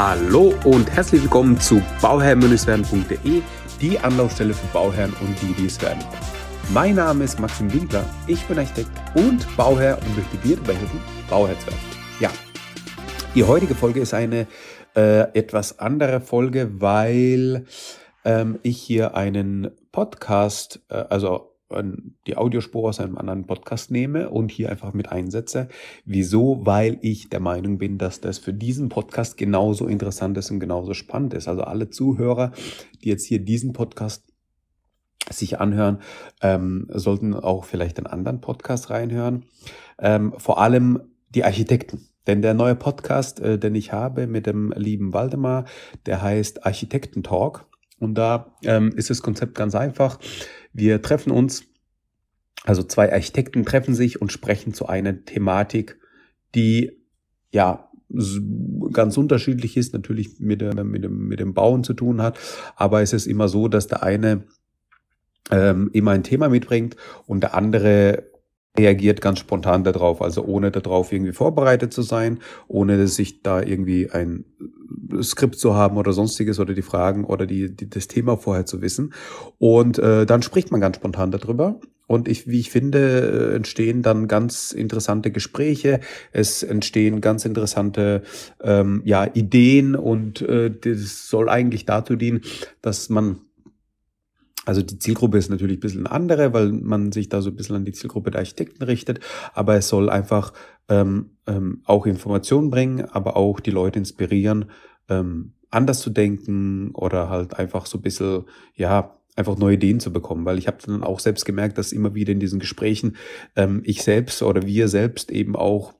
Hallo und herzlich willkommen zu bauherrn-werden.de, die Anlaufstelle für Bauherren und die, die es werden. Mein Name ist Maxim Winkler, ich bin Architekt und Bauherr und möchte dir dabei helfen, Bauherr zu werden. Ja, die heutige Folge ist eine äh, etwas andere Folge, weil ähm, ich hier einen Podcast, äh, also die Audiospur aus einem anderen Podcast nehme und hier einfach mit einsetze. Wieso? Weil ich der Meinung bin, dass das für diesen Podcast genauso interessant ist und genauso spannend ist. Also alle Zuhörer, die jetzt hier diesen Podcast sich anhören, ähm, sollten auch vielleicht einen anderen Podcast reinhören. Ähm, vor allem die Architekten. Denn der neue Podcast, äh, den ich habe mit dem lieben Waldemar, der heißt Architektentalk. Und da ähm, ist das Konzept ganz einfach. Wir treffen uns, also zwei Architekten treffen sich und sprechen zu einer Thematik, die ja ganz unterschiedlich ist, natürlich mit, dem, mit, mit dem Bauen zu tun hat. Aber es ist immer so, dass der eine ähm, immer ein Thema mitbringt und der andere reagiert ganz spontan darauf, also ohne darauf irgendwie vorbereitet zu sein, ohne sich da irgendwie ein Skript zu haben oder sonstiges oder die Fragen oder die, die das Thema vorher zu wissen. Und äh, dann spricht man ganz spontan darüber. Und ich, wie ich finde, äh, entstehen dann ganz interessante Gespräche. Es entstehen ganz interessante ähm, ja, Ideen und äh, das soll eigentlich dazu dienen, dass man also die Zielgruppe ist natürlich ein bisschen andere, weil man sich da so ein bisschen an die Zielgruppe der Architekten richtet, aber es soll einfach ähm, ähm, auch Informationen bringen, aber auch die Leute inspirieren, ähm, anders zu denken oder halt einfach so ein bisschen, ja, einfach neue Ideen zu bekommen, weil ich habe dann auch selbst gemerkt, dass immer wieder in diesen Gesprächen ähm, ich selbst oder wir selbst eben auch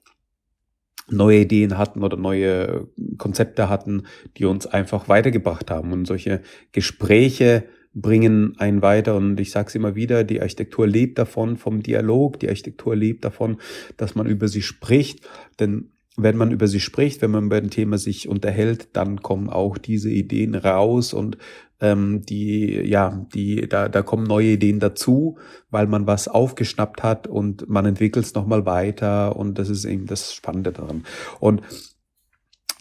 neue Ideen hatten oder neue Konzepte hatten, die uns einfach weitergebracht haben. Und solche Gespräche bringen einen weiter. Und ich sage es immer wieder, die Architektur lebt davon, vom Dialog, die Architektur lebt davon, dass man über sie spricht. Denn wenn man über sie spricht, wenn man über ein Thema sich unterhält, dann kommen auch diese Ideen raus und ähm, die, ja, die, da, da kommen neue Ideen dazu, weil man was aufgeschnappt hat und man entwickelt es nochmal weiter und das ist eben das Spannende daran. Und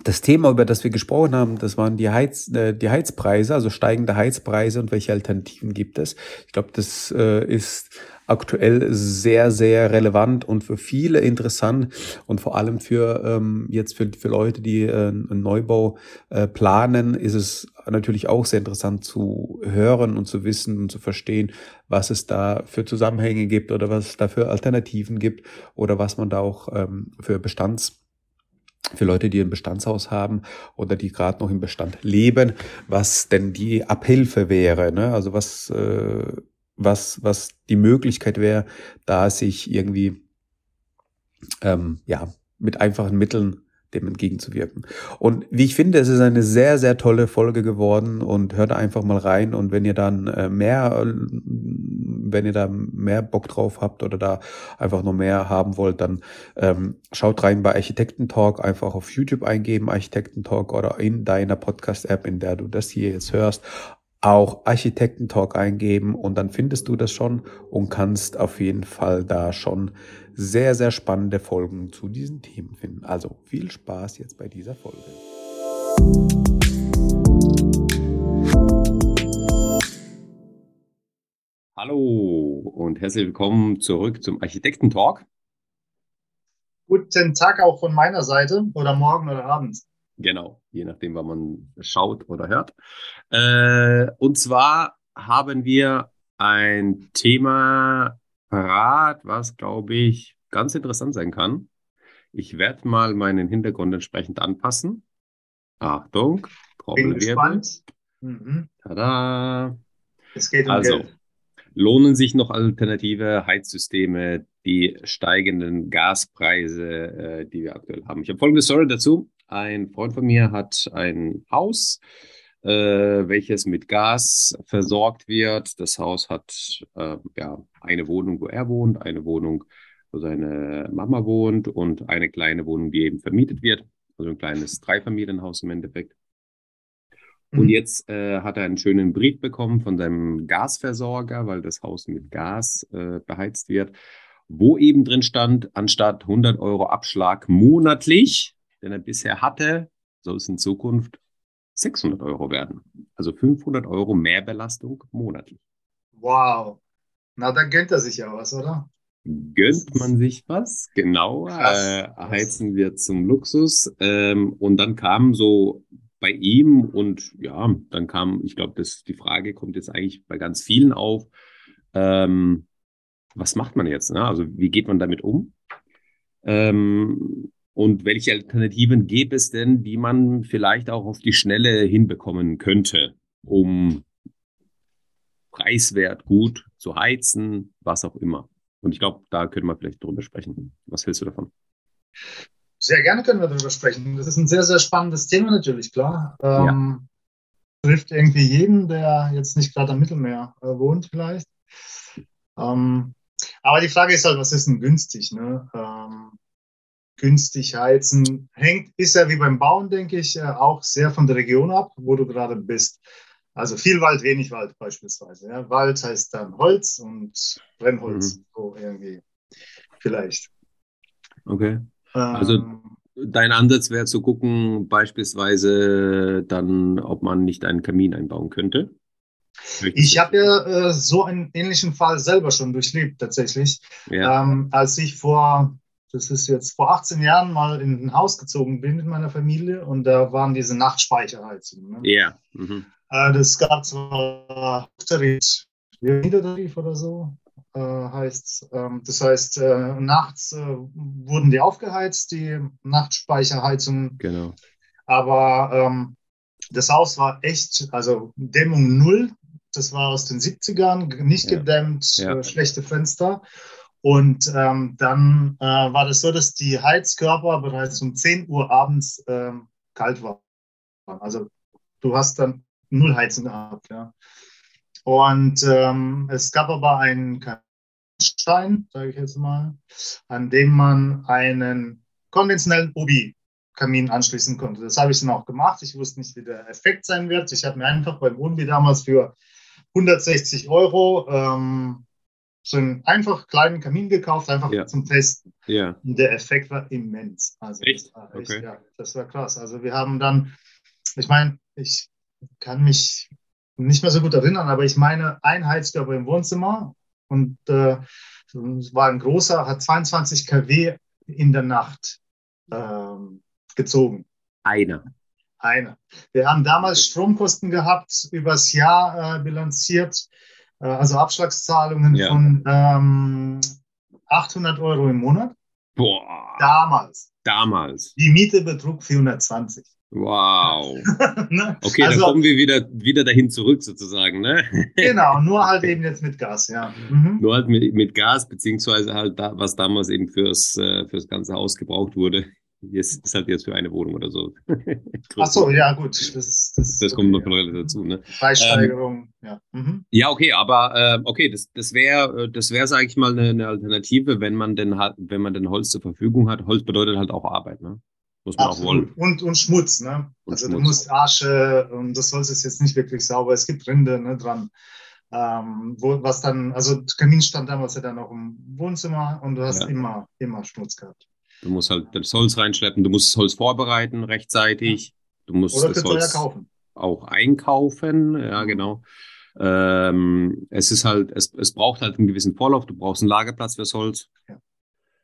das Thema, über das wir gesprochen haben, das waren die, Heiz, äh, die Heizpreise, also steigende Heizpreise und welche Alternativen gibt es. Ich glaube, das äh, ist aktuell sehr, sehr relevant und für viele interessant und vor allem für ähm, jetzt für, für Leute, die äh, einen Neubau äh, planen, ist es natürlich auch sehr interessant zu hören und zu wissen und zu verstehen, was es da für Zusammenhänge gibt oder was es da für Alternativen gibt oder was man da auch ähm, für Bestands für Leute, die ein Bestandshaus haben oder die gerade noch im Bestand leben, was denn die Abhilfe wäre. Ne? Also was, äh, was, was die Möglichkeit wäre, da sich irgendwie ähm, ja mit einfachen Mitteln dem entgegenzuwirken. Und wie ich finde, es ist eine sehr, sehr tolle Folge geworden und hört einfach mal rein und wenn ihr dann äh, mehr, wenn ihr da mehr Bock drauf habt oder da einfach noch mehr haben wollt, dann ähm, schaut rein bei Architektentalk, einfach auf YouTube eingeben, Architektentalk oder in deiner Podcast-App, in der du das hier jetzt hörst, auch Architektentalk eingeben und dann findest du das schon und kannst auf jeden Fall da schon sehr, sehr spannende Folgen zu diesen Themen finden. Also viel Spaß jetzt bei dieser Folge. Hallo und herzlich willkommen zurück zum Architektentalk. Guten Tag auch von meiner Seite oder morgen oder abends. Genau, je nachdem, wann man schaut oder hört. Äh, und zwar haben wir ein Thema parat, was, glaube ich, ganz interessant sein kann. Ich werde mal meinen Hintergrund entsprechend anpassen. Achtung, Bin gespannt. Mhm. Tada. Es geht um also, Geld. Lohnen sich noch alternative Heizsysteme, die steigenden Gaspreise, äh, die wir aktuell haben? Ich habe folgende Story dazu. Ein Freund von mir hat ein Haus, äh, welches mit Gas versorgt wird. Das Haus hat äh, ja eine Wohnung, wo er wohnt, eine Wohnung, wo seine Mama wohnt und eine kleine Wohnung, die eben vermietet wird. Also ein kleines Dreifamilienhaus im Endeffekt. Und mhm. jetzt äh, hat er einen schönen Brief bekommen von seinem Gasversorger, weil das Haus mit Gas äh, beheizt wird, wo eben drin stand, anstatt 100 Euro Abschlag monatlich, den er bisher hatte, soll es in Zukunft 600 Euro werden. Also 500 Euro mehr Belastung monatlich. Wow. Na, dann gönnt er sich ja was, oder? Gönnt man sich was? Genau. Äh, heizen wir zum Luxus. Ähm, und dann kam so bei ihm und ja, dann kam, ich glaube, die Frage kommt jetzt eigentlich bei ganz vielen auf. Ähm, was macht man jetzt? Ne? Also wie geht man damit um? Ähm, und welche Alternativen gäbe es denn, die man vielleicht auch auf die Schnelle hinbekommen könnte, um preiswert gut zu heizen, was auch immer? Und ich glaube, da können wir vielleicht drüber sprechen. Was hältst du davon? Sehr gerne können wir darüber sprechen. Das ist ein sehr, sehr spannendes Thema natürlich, klar. Ähm, ja. Trifft irgendwie jeden, der jetzt nicht gerade am Mittelmeer äh, wohnt vielleicht. Ähm, aber die Frage ist halt, was ist denn günstig? Ne? Ähm, günstig heizen. Hängt, ist ja wie beim Bauen, denke ich, äh, auch sehr von der Region ab, wo du gerade bist. Also viel Wald, wenig Wald beispielsweise. Ja. Wald heißt dann Holz und Brennholz, mhm. so irgendwie vielleicht. Okay. Also ähm, dein Ansatz wäre zu gucken, beispielsweise dann, ob man nicht einen Kamin einbauen könnte. Ich habe ja äh, so einen ähnlichen Fall selber schon durchlebt, tatsächlich. Ja. Ähm, als ich vor das ist jetzt vor 18 Jahren mal in ein Haus gezogen bin mit meiner Familie und da waren diese Nachtspeicherheizungen. Ne? Ja. Mhm. Äh, das gab zwar Tarif, Niedertarif oder so äh, heißt ähm, Das heißt, äh, nachts äh, wurden die aufgeheizt, die Nachtspeicherheizungen. Genau. Aber ähm, das Haus war echt, also Dämmung null. Das war aus den 70ern, nicht ja. gedämmt, ja. Äh, schlechte Fenster. Und ähm, dann äh, war das so, dass die Heizkörper bereits um 10 Uhr abends ähm, kalt waren. Also du hast dann null Heizen gehabt. Ja. Und ähm, es gab aber einen Stein, sage ich jetzt mal, an dem man einen konventionellen Obi-Kamin anschließen konnte. Das habe ich dann auch gemacht. Ich wusste nicht, wie der Effekt sein wird. Ich habe mir einfach beim Obi damals für 160 Euro ähm, so einen einfach kleinen Kamin gekauft, einfach ja. zum Testen. Ja. Und der Effekt war immens. Also echt? Das war echt, okay. ja, das war krass. Also wir haben dann, ich meine, ich kann mich nicht mehr so gut erinnern, aber ich meine, ein Heizkörper im Wohnzimmer und äh, es war ein großer, hat 22 kW in der Nacht ähm, gezogen. Einer. Einer. Wir haben damals Stromkosten gehabt, übers Jahr äh, bilanziert äh, also Abschlagszahlungen ja. von ähm, 800 Euro im Monat. Boah. Damals. Damals. Die Miete betrug 420. Wow. ne? Okay, also, dann kommen wir wieder, wieder dahin zurück sozusagen, ne? genau, nur halt eben jetzt mit Gas, ja. Mhm. Nur halt mit, mit Gas, beziehungsweise halt da, was damals eben fürs, äh, fürs ganze Haus gebraucht wurde. Jetzt ist halt jetzt für eine Wohnung oder so. Ach so, ja, gut. Das, das, das kommt noch ja. dazu. Ne? Preissteigerung, ähm, ja. Mhm. Ja, okay, aber äh, okay, das, das wäre, das wäre, sage ich mal, eine, eine, Alternative, wenn man denn hat, wenn man denn Holz zur Verfügung hat. Holz bedeutet halt auch Arbeit, ne? Muss man Absolut. auch wollen. Und, und Schmutz, ne? Und also Schmutz. du musst Asche und das Holz ist jetzt nicht wirklich sauber. Es gibt Rinde ne, dran. Ähm, wo, was dann, also Kamin stand damals ja dann auch im Wohnzimmer und du hast ja. immer, immer Schmutz gehabt. Du musst halt das Holz reinschleppen, du musst das Holz vorbereiten rechtzeitig. Du musst Oder das Holz kaufen. auch einkaufen, ja mhm. genau. Ähm, es ist halt, es, es braucht halt einen gewissen Vorlauf, du brauchst einen Lagerplatz fürs Holz. Ja.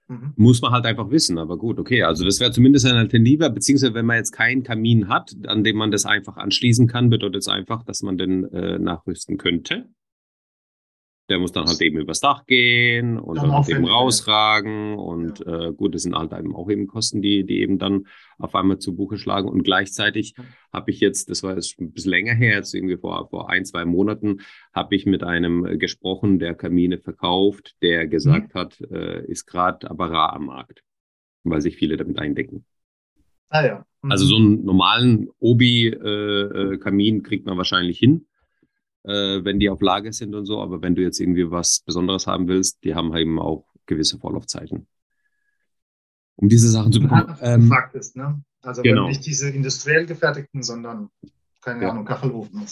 Mhm. Muss man halt einfach wissen, aber gut, okay. Also das wäre zumindest eine Alternative, beziehungsweise wenn man jetzt keinen Kamin hat, an dem man das einfach anschließen kann, bedeutet es einfach, dass man den äh, nachrüsten könnte. Der muss dann halt eben übers Dach gehen und dann, dann halt eben rausragen. Und ja. äh, gut, das sind halt eben auch eben Kosten, die, die eben dann auf einmal zu Buche schlagen. Und gleichzeitig habe ich jetzt, das war jetzt ein bisschen länger her, jetzt irgendwie vor, vor ein, zwei Monaten, habe ich mit einem äh, gesprochen, der Kamine verkauft, der gesagt mhm. hat, äh, ist gerade aber rar am Markt, weil sich viele damit eindecken. Ah ja. Mhm. Also so einen normalen Obi-Kamin äh, äh kriegt man wahrscheinlich hin äh, wenn die auf Lage sind und so. Aber wenn du jetzt irgendwie was Besonderes haben willst, die haben eben auch gewisse Vorlaufzeiten. Um diese Sachen zu bekommen. Ähm, Fakt ist, ne? Also genau. nicht diese industriell gefertigten, sondern keine ja. Ahnung, Kachelofen.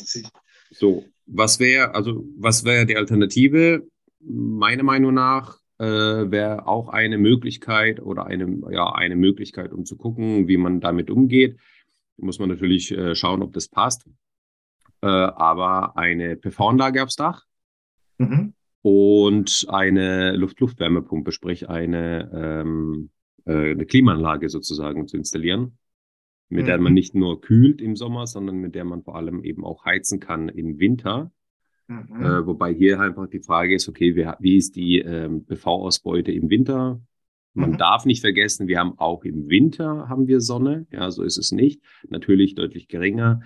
So, was wäre, also was wäre die Alternative? Meiner Meinung nach äh, wäre auch eine Möglichkeit oder eine, ja, eine Möglichkeit, um zu gucken, wie man damit umgeht, muss man natürlich äh, schauen, ob das passt. Äh, aber eine PV-Anlage aufs Dach mhm. und eine Luft-Luft-Wärmepumpe, sprich eine, ähm, äh, eine Klimaanlage sozusagen zu installieren, mit mhm. der man nicht nur kühlt im Sommer, sondern mit der man vor allem eben auch heizen kann im Winter. Mhm. Äh, wobei hier einfach die Frage ist, okay, wie, wie ist die ähm, PV-Ausbeute im Winter? Man mhm. darf nicht vergessen, wir haben auch im Winter haben wir Sonne. Ja, so ist es nicht. Natürlich deutlich geringer.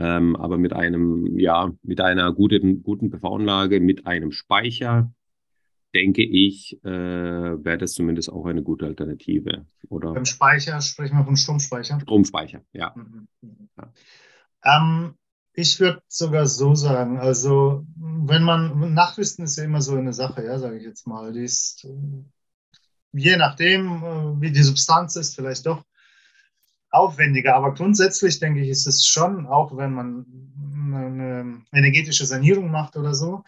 Ähm, aber mit einem, ja, mit einer guten, guten PV-Anlage, mit einem Speicher, denke ich, äh, wäre das zumindest auch eine gute Alternative. Oder? Beim Speicher sprechen wir von Stromspeicher. Stromspeicher, ja. Mhm. ja. Ähm, ich würde sogar so sagen, also wenn man, Nachrüsten ist ja immer so eine Sache, ja, sage ich jetzt mal. Die ist je nachdem, äh, wie die Substanz ist, vielleicht doch aufwendiger. Aber grundsätzlich denke ich, ist es schon, auch wenn man eine energetische Sanierung macht oder so,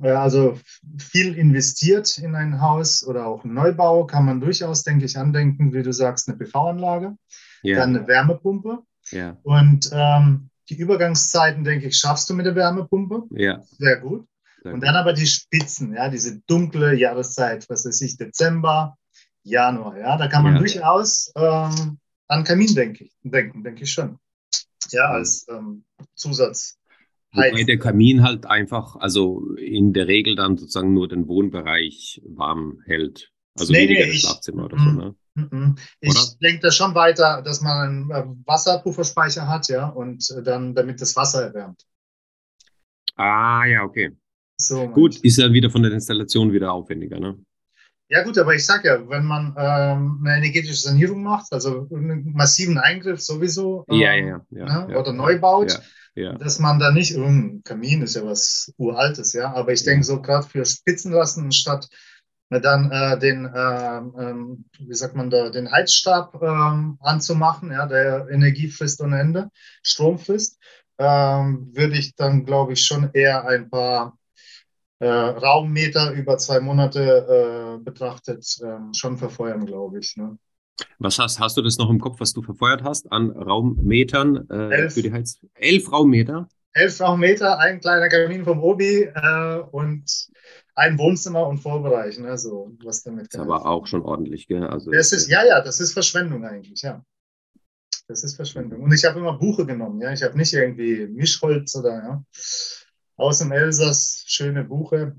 äh, also viel investiert in ein Haus oder auch einen Neubau, kann man durchaus, denke ich, andenken, wie du sagst, eine PV-Anlage, yeah. dann eine Wärmepumpe. Yeah. Und ähm, die Übergangszeiten, denke ich, schaffst du mit der Wärmepumpe. Ja. Sehr gut. Und dann aber die Spitzen, ja, diese dunkle Jahreszeit, was weiß ich, Dezember, Januar, ja, da kann man durchaus ähm, an Kamin denke ich, denken, denke ich schon. Ja, als ähm, Zusatz. Wobei der Kamin halt einfach, also in der Regel dann sozusagen nur den Wohnbereich warm hält. Also nee, weniger nee, das Schlafzimmer oder so, mm, ne? Mm. Ich denke da schon weiter, dass man einen äh, Wasserpufferspeicher hat, ja, und äh, dann damit das Wasser erwärmt. Ah, ja, okay. So, gut, ist ja wieder von der Installation wieder aufwendiger, ne? Ja gut, aber ich sage ja, wenn man ähm, eine energetische Sanierung macht, also einen massiven Eingriff sowieso ähm, ja, ja, ja, ne, oder neu baut, dass man da nicht, um, Kamin ist ja was Uraltes, ja, aber ich denke so gerade für Spitzenlassen statt dann äh, den, äh, ähm, wie sagt man da, den Heizstab äh, anzumachen, ja, der Energie frisst ohne Ende, Strom frisst, ähm, würde ich dann, glaube ich, schon eher ein paar äh, Raummeter über zwei Monate äh, betrachtet äh, schon verfeuern, glaube ich. Ne? Was hast, hast du das noch im Kopf, was du verfeuert hast an Raummetern äh, elf. für die Heiz? Elf Raummeter? Elf Raummeter, ein kleiner Kamin vom Obi äh, und ein Wohnzimmer und Vorbereich, ne, so was damit. Das ist aber auch schon ordentlich, gell? Also das ist, ja, ja, das ist Verschwendung eigentlich, ja. Das ist Verschwendung. Und ich habe immer Buche genommen, ja. Ich habe nicht irgendwie Mischholz oder ja aus dem Elsass, schöne Buche.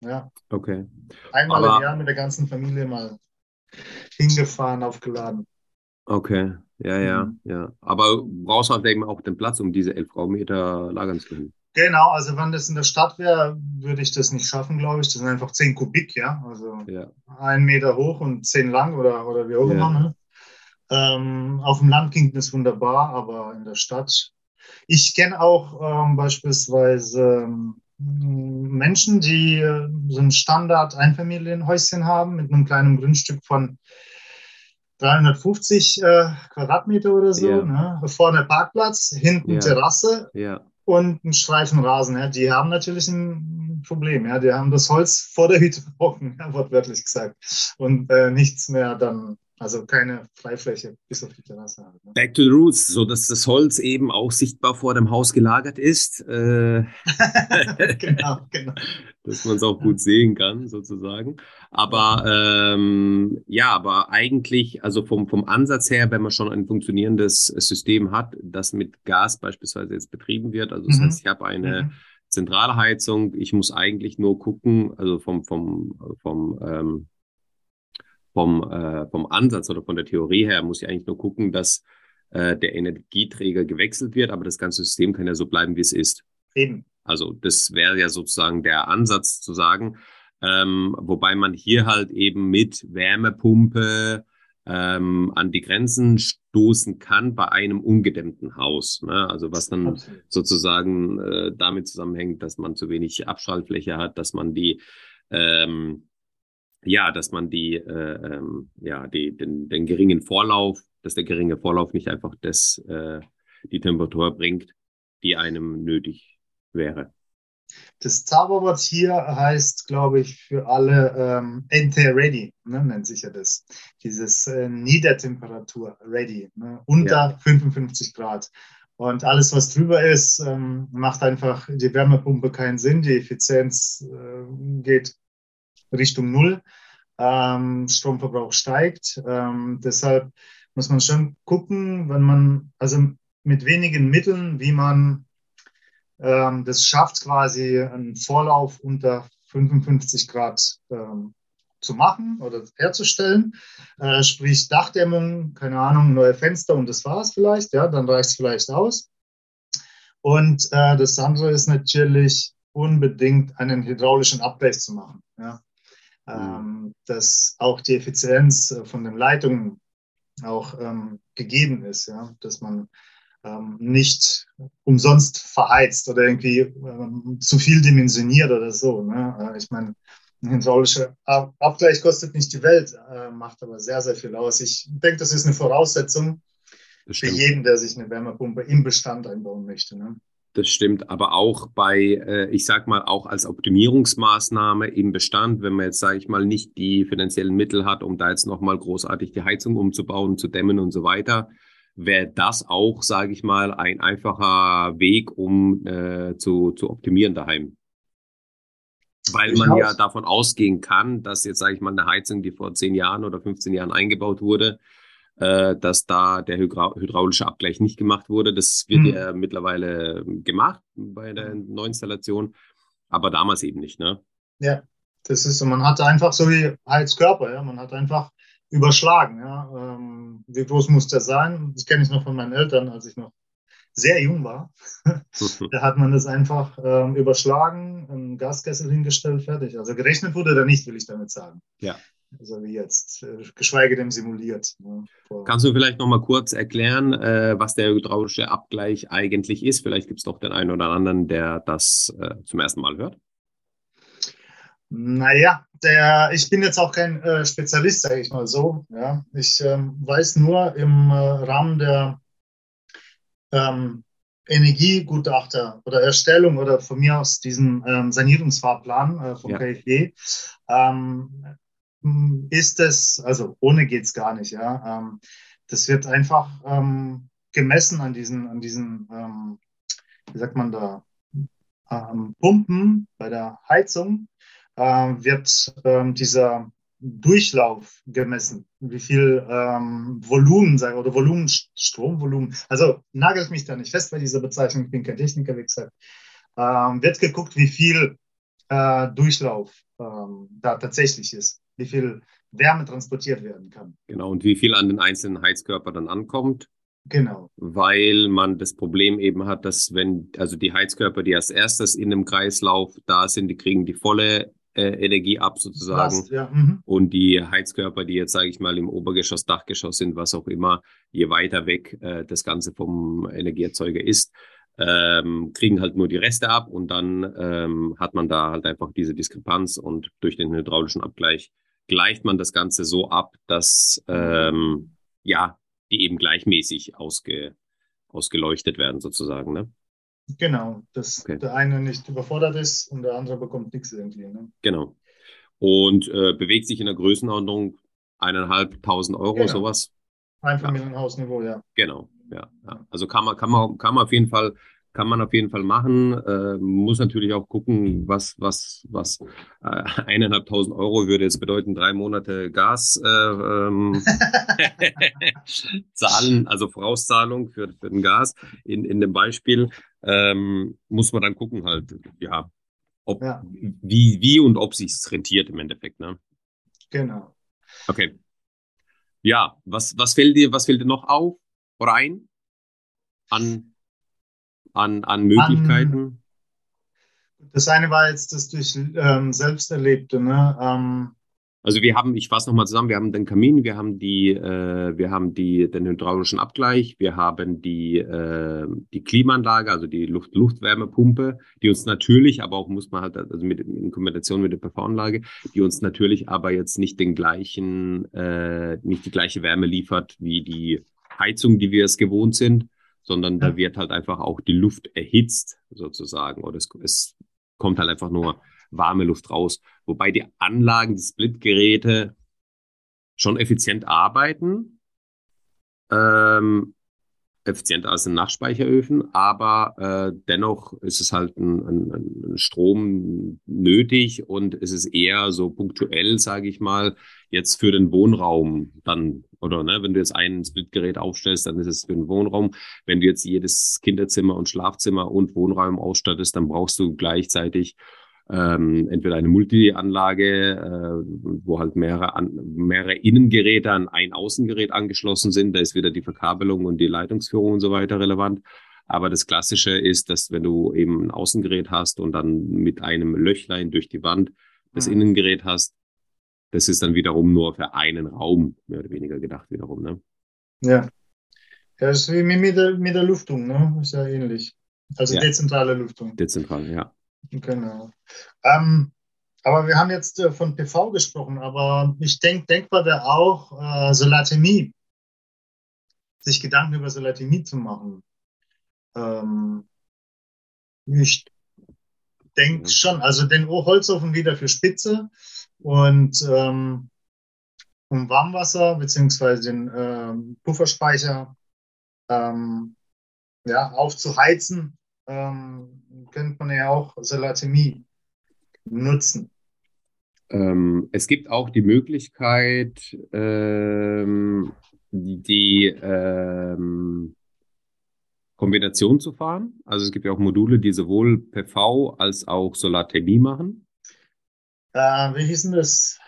Ja. Okay. Einmal Aber, im Jahr mit der ganzen Familie mal hingefahren, aufgeladen. Okay, ja, ja, mhm. ja. Aber brauchst halt eben auch den Platz, um diese 11 Raummeter lagern zu können. Genau, also wenn das in der Stadt wäre, würde ich das nicht schaffen, glaube ich. Das sind einfach 10 Kubik, ja. Also ja. ein Meter hoch und 10 lang oder, oder wie auch immer. Ja. Ne? Ähm, auf dem Land ging das wunderbar, aber in der Stadt ich kenne auch ähm, beispielsweise ähm, Menschen, die äh, so ein Standard-Einfamilienhäuschen haben mit einem kleinen Grundstück von 350 äh, Quadratmeter oder so. Ja. Ne? Vorne Parkplatz, hinten ja. Terrasse ja. und ein Streifen Rasen. Ja? Die haben natürlich ein Problem. Ja? Die haben das Holz vor der Hütte gebrochen, ja, wortwörtlich gesagt. Und äh, nichts mehr dann also keine Freifläche bis auf die Terrasse. Halt, ne? Back to the roots, so dass das Holz eben auch sichtbar vor dem Haus gelagert ist. Äh, genau, genau. Dass man es auch gut sehen kann, sozusagen. Aber ähm, ja, aber eigentlich, also vom, vom Ansatz her, wenn man schon ein funktionierendes System hat, das mit Gas beispielsweise jetzt betrieben wird, also das mhm. heißt, ich habe eine mhm. Zentralheizung, ich muss eigentlich nur gucken, also vom, vom, vom ähm, vom, äh, vom Ansatz oder von der Theorie her muss ich eigentlich nur gucken, dass äh, der Energieträger gewechselt wird, aber das ganze System kann ja so bleiben, wie es ist. Eben. Also das wäre ja sozusagen der Ansatz zu sagen, ähm, wobei man hier halt eben mit Wärmepumpe ähm, an die Grenzen stoßen kann bei einem ungedämmten Haus. Ne? Also was dann Absolut. sozusagen äh, damit zusammenhängt, dass man zu wenig Abstrahlfläche hat, dass man die ähm, ja, dass man die, äh, ähm, ja, die, den, den geringen Vorlauf, dass der geringe Vorlauf nicht einfach das, äh, die Temperatur bringt, die einem nötig wäre. Das Zauberwort hier heißt, glaube ich, für alle ähm, Ente Ready, ne, nennt sich ja das. Dieses äh, Niedertemperatur Ready, ne, unter ja. 55 Grad. Und alles, was drüber ist, ähm, macht einfach die Wärmepumpe keinen Sinn. Die Effizienz äh, geht Richtung Null. Ähm, Stromverbrauch steigt. Ähm, deshalb muss man schon gucken, wenn man, also mit wenigen Mitteln, wie man ähm, das schafft, quasi einen Vorlauf unter 55 Grad ähm, zu machen oder herzustellen. Äh, sprich Dachdämmung, keine Ahnung, neue Fenster und das war es vielleicht, ja, dann reicht es vielleicht aus. Und äh, das andere ist natürlich unbedingt einen hydraulischen Abgleich zu machen. Ja. Ähm, dass auch die Effizienz äh, von den Leitungen auch ähm, gegeben ist, ja, dass man ähm, nicht umsonst verheizt oder irgendwie ähm, zu viel dimensioniert oder so. Ne? Äh, ich meine, ein hydraulischer Abgleich kostet nicht die Welt, äh, macht aber sehr, sehr viel aus. Ich denke, das ist eine Voraussetzung für jeden, der sich eine Wärmepumpe im Bestand einbauen möchte. Ne? Das stimmt, aber auch bei, äh, ich sag mal, auch als Optimierungsmaßnahme im Bestand, wenn man jetzt, sage ich mal, nicht die finanziellen Mittel hat, um da jetzt nochmal großartig die Heizung umzubauen, zu dämmen und so weiter, wäre das auch, sage ich mal, ein einfacher Weg, um äh, zu, zu optimieren daheim. Weil man ja davon ausgehen kann, dass jetzt, sage ich mal, eine Heizung, die vor 10 Jahren oder 15 Jahren eingebaut wurde, äh, dass da der hydra hydraulische Abgleich nicht gemacht wurde. Das wird hm. ja mittlerweile gemacht bei der Neuinstallation, aber damals eben nicht, ne? Ja, das ist so. Man hatte einfach so wie Heizkörper, ja. Man hat einfach überschlagen, ja. Ähm, wie groß muss der sein? Das kenne ich noch von meinen Eltern, als ich noch sehr jung war, da hat man das einfach ähm, überschlagen, einen Gaskessel hingestellt, fertig. Also gerechnet wurde da nicht, will ich damit sagen. Ja. Also wie jetzt, äh, geschweige denn simuliert. Ne, Kannst du vielleicht noch mal kurz erklären, äh, was der hydraulische Abgleich eigentlich ist? Vielleicht gibt es doch den einen oder anderen, der das äh, zum ersten Mal hört. Naja, der, ich bin jetzt auch kein äh, Spezialist, sage ich mal so. Ja. Ich ähm, weiß nur im Rahmen der ähm, Energiegutachter oder Erstellung oder von mir aus diesen ähm, Sanierungsfahrplan äh, vom ja. KfW, ähm, ist es, also ohne geht es gar nicht, ja. Ähm, das wird einfach ähm, gemessen an diesen, an diesen, ähm, wie sagt man da, ähm, Pumpen bei der Heizung, äh, wird ähm, dieser Durchlauf gemessen, wie viel ähm, Volumen oder Volumen, Stromvolumen, also nagelt mich da nicht fest bei dieser Bezeichnung, ich bin kein Techniker, wie gesagt, ähm, wird geguckt, wie viel äh, Durchlauf ähm, da tatsächlich ist, wie viel Wärme transportiert werden kann. Genau, und wie viel an den einzelnen Heizkörper dann ankommt. Genau. Weil man das Problem eben hat, dass wenn, also die Heizkörper, die als erstes in einem Kreislauf da sind, die kriegen die volle äh, Energie ab sozusagen. Last, ja. mhm. Und die Heizkörper, die jetzt, sage ich mal, im Obergeschoss, Dachgeschoss sind, was auch immer, je weiter weg äh, das Ganze vom Energieerzeuger ist, ähm, kriegen halt nur die Reste ab und dann ähm, hat man da halt einfach diese Diskrepanz und durch den hydraulischen Abgleich gleicht man das Ganze so ab, dass ähm, ja die eben gleichmäßig ausge, ausgeleuchtet werden sozusagen. Ne? Genau, dass okay. der eine nicht überfordert ist und der andere bekommt nichts irgendwie. Ne? Genau. Und äh, bewegt sich in der Größenordnung eineinhalbtausend Euro, genau. sowas. Einfamilienhausniveau, ja. Genau, ja, ja. Also kann man, kann man, kann man auf jeden Fall kann man auf jeden Fall machen. Äh, muss natürlich auch gucken, was, was, was äh, eineinhalbtausend Euro würde jetzt bedeuten, drei Monate Gas äh, ähm, zahlen, also Vorauszahlung für, für den Gas in, in dem Beispiel. Ähm, muss man dann gucken halt, ja, ob, ja. Wie, wie und ob sich rentiert im Endeffekt. Ne? Genau. Okay. Ja, was, was fällt dir, was fällt dir noch auf oder ein an an, an Möglichkeiten? das eine war jetzt das durch ähm, Selbsterlebte. Ne? Ähm, also wir haben, ich fasse nochmal zusammen, wir haben den Kamin, wir haben die, äh, wir haben die, den hydraulischen Abgleich, wir haben die, äh, die Klimaanlage, also die Luft Luftwärmepumpe, die uns natürlich, aber auch muss man halt, also mit, in Kombination mit der PV-Anlage, die uns natürlich aber jetzt nicht den gleichen, äh, nicht die gleiche Wärme liefert wie die Heizung, die wir es gewohnt sind sondern da wird halt einfach auch die Luft erhitzt sozusagen oder es, es kommt halt einfach nur warme Luft raus. Wobei die Anlagen, die Splitgeräte schon effizient arbeiten. Ähm, effizienter als in Nachspeicheröfen, aber äh, dennoch ist es halt ein, ein, ein, Strom nötig und es ist eher so punktuell, sage ich mal, jetzt für den Wohnraum dann, oder ne, wenn du jetzt ein Splitgerät aufstellst, dann ist es für den Wohnraum. Wenn du jetzt jedes Kinderzimmer und Schlafzimmer und Wohnraum ausstattest, dann brauchst du gleichzeitig ähm, entweder eine Multi-Anlage, äh, wo halt mehrere, an, mehrere Innengeräte an ein Außengerät angeschlossen sind. Da ist wieder die Verkabelung und die Leitungsführung und so weiter relevant. Aber das Klassische ist, dass wenn du eben ein Außengerät hast und dann mit einem Löchlein durch die Wand das mhm. Innengerät hast, das ist dann wiederum nur für einen Raum mehr oder weniger gedacht wiederum. Ne? Ja. Ja, das ist wie mit der, mit der Luftung, ne? Ist ja ähnlich. Also ja. dezentrale Luftung. Dezentral, ja. Genau. Ähm, aber wir haben jetzt äh, von PV gesprochen, aber ich denke, denkbar wäre auch äh, Solatemie. Sich Gedanken über Solatemie zu machen. Ähm, ich denke schon, also den Holzofen wieder für Spitze und ähm, um Warmwasser beziehungsweise den ähm, Pufferspeicher ähm, ja, aufzuheizen ähm, könnte man ja auch Salatemie nutzen. Ähm, es gibt auch die Möglichkeit, ähm, die ähm, Kombination zu fahren. Also es gibt ja auch Module, die sowohl PV als auch Solarthermie machen. Äh, wie hieß denn das?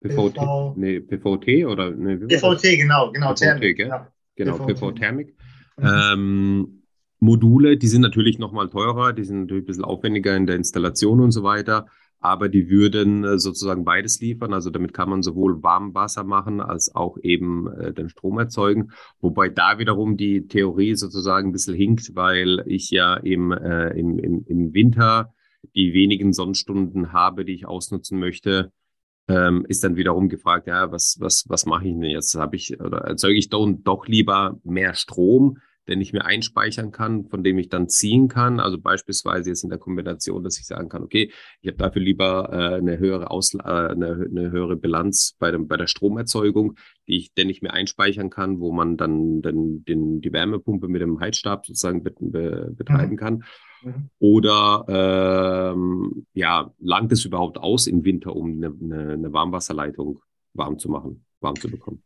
PVT, PV... Nee, PVT oder? Nee, PVT, genau, genau, PVT, Thermik. Ja. Genau, PV-Thermik. Mhm. Module, die sind natürlich nochmal teurer, die sind natürlich ein bisschen aufwendiger in der Installation und so weiter, aber die würden äh, sozusagen beides liefern. Also damit kann man sowohl Warmwasser machen als auch eben äh, den Strom erzeugen. Wobei da wiederum die Theorie sozusagen ein bisschen hinkt, weil ich ja im, äh, im, im, im Winter die wenigen Sonnenstunden habe, die ich ausnutzen möchte, ähm, ist dann wiederum gefragt, ja, was, was, was mache ich denn jetzt? Habe ich oder erzeuge ich doch, doch lieber mehr Strom? Den ich mir einspeichern kann, von dem ich dann ziehen kann. Also beispielsweise jetzt in der Kombination, dass ich sagen kann, okay, ich habe dafür lieber äh, eine höhere Aus äh, eine, eine, höhere Bilanz bei, dem, bei der Stromerzeugung, die ich, den ich mir einspeichern kann, wo man dann den, den, die Wärmepumpe mit dem Heizstab sozusagen be, be, betreiben mhm. kann. Mhm. Oder ähm, ja, langt es überhaupt aus im Winter, um eine, eine, eine Warmwasserleitung warm zu machen, warm zu bekommen?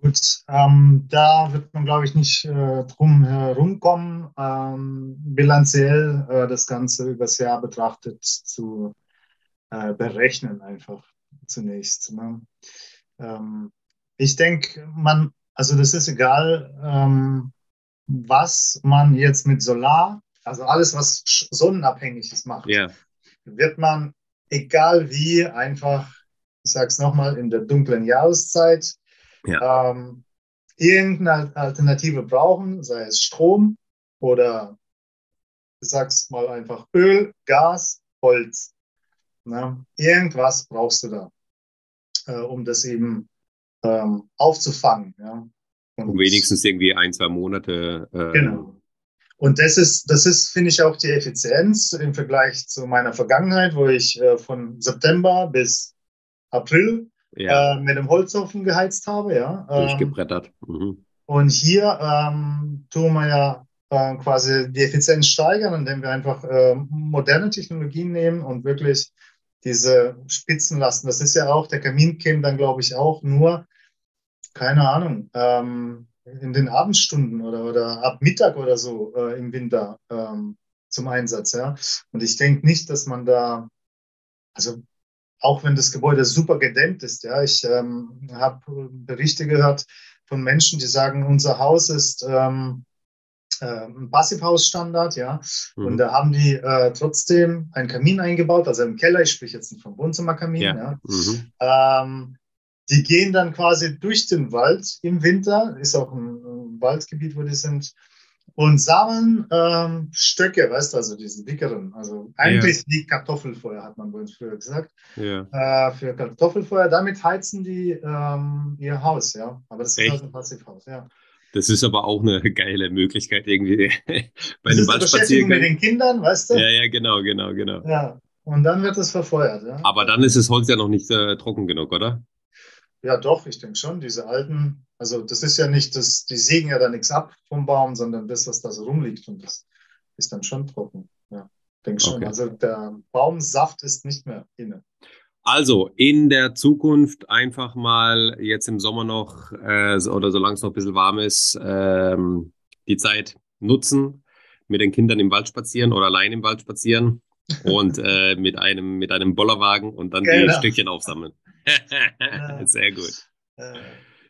Gut, ähm, da wird man, glaube ich, nicht äh, drum herumkommen, ähm, bilanziell äh, das Ganze übers Jahr betrachtet zu äh, berechnen, einfach zunächst. Ne? Ähm, ich denke, man, also das ist egal, ähm, was man jetzt mit Solar, also alles, was sonnenabhängig ist, macht, yeah. wird man, egal wie, einfach, ich sage es nochmal, in der dunklen Jahreszeit, ja. ähm, irgendeine Alternative brauchen, sei es Strom oder ich sag's mal einfach Öl, Gas, Holz. Ne? Irgendwas brauchst du da, äh, um das eben ähm, aufzufangen. Ja? Und um wenigstens irgendwie ein, zwei Monate. Äh, genau. Und das ist, das ist, finde ich, auch die Effizienz im Vergleich zu meiner Vergangenheit, wo ich äh, von September bis April ja. äh, mit dem Holzofen geheizt habe. Ja. Durchgebrettert. Mhm. Und hier ähm, tun wir ja äh, quasi die Effizienz steigern, indem wir einfach äh, moderne Technologien nehmen und wirklich diese Spitzen lassen. Das ist ja auch, der Kamin käme dann, glaube ich, auch nur, keine Ahnung, ähm, in den Abendstunden oder, oder ab Mittag oder so äh, im Winter ähm, zum Einsatz. Ja? Und ich denke nicht, dass man da, also auch wenn das Gebäude super gedämmt ist. Ja, ich ähm, habe Berichte gehört von Menschen, die sagen, unser Haus ist ähm, äh, ein Passivhausstandard, ja, mhm. und da haben die äh, trotzdem einen Kamin eingebaut, also im Keller. Ich spreche jetzt vom Wohnzimmerkamin. Ja. ja. Mhm. Ähm, die gehen dann quasi durch den Wald im Winter, ist auch ein, ein Waldgebiet, wo die sind, und sammeln ähm, Stöcke, weißt du, also diese dickeren. Also eigentlich ja. die Kartoffelfeuer, hat man bei uns früher gesagt. Ja. Äh, für Kartoffelfeuer, damit heizen die ähm, ihr Haus, ja. Aber das Echt? ist halt ein Passivhaus, ja. Das ist aber auch eine geile Möglichkeit irgendwie bei einem Waldspaziergang. mit den Kindern, weißt du? Ja, ja, genau, genau, genau. Ja, und dann wird es verfeuert. Ja? Aber dann ist das Holz ja noch nicht äh, trocken genug, oder? Ja, doch, ich denke schon. Diese alten, also das ist ja nicht, das, die sägen ja da nichts ab vom Baum, sondern das, was da so rumliegt, und das ist dann schon trocken. Ja, denke schon. Okay. Also der Baumsaft ist nicht mehr inne. Also in der Zukunft einfach mal jetzt im Sommer noch äh, oder solange es noch ein bisschen warm ist, ähm, die Zeit nutzen, mit den Kindern im Wald spazieren oder allein im Wald spazieren und äh, mit einem mit einem Bollerwagen und dann genau. die Stückchen aufsammeln. Sehr gut.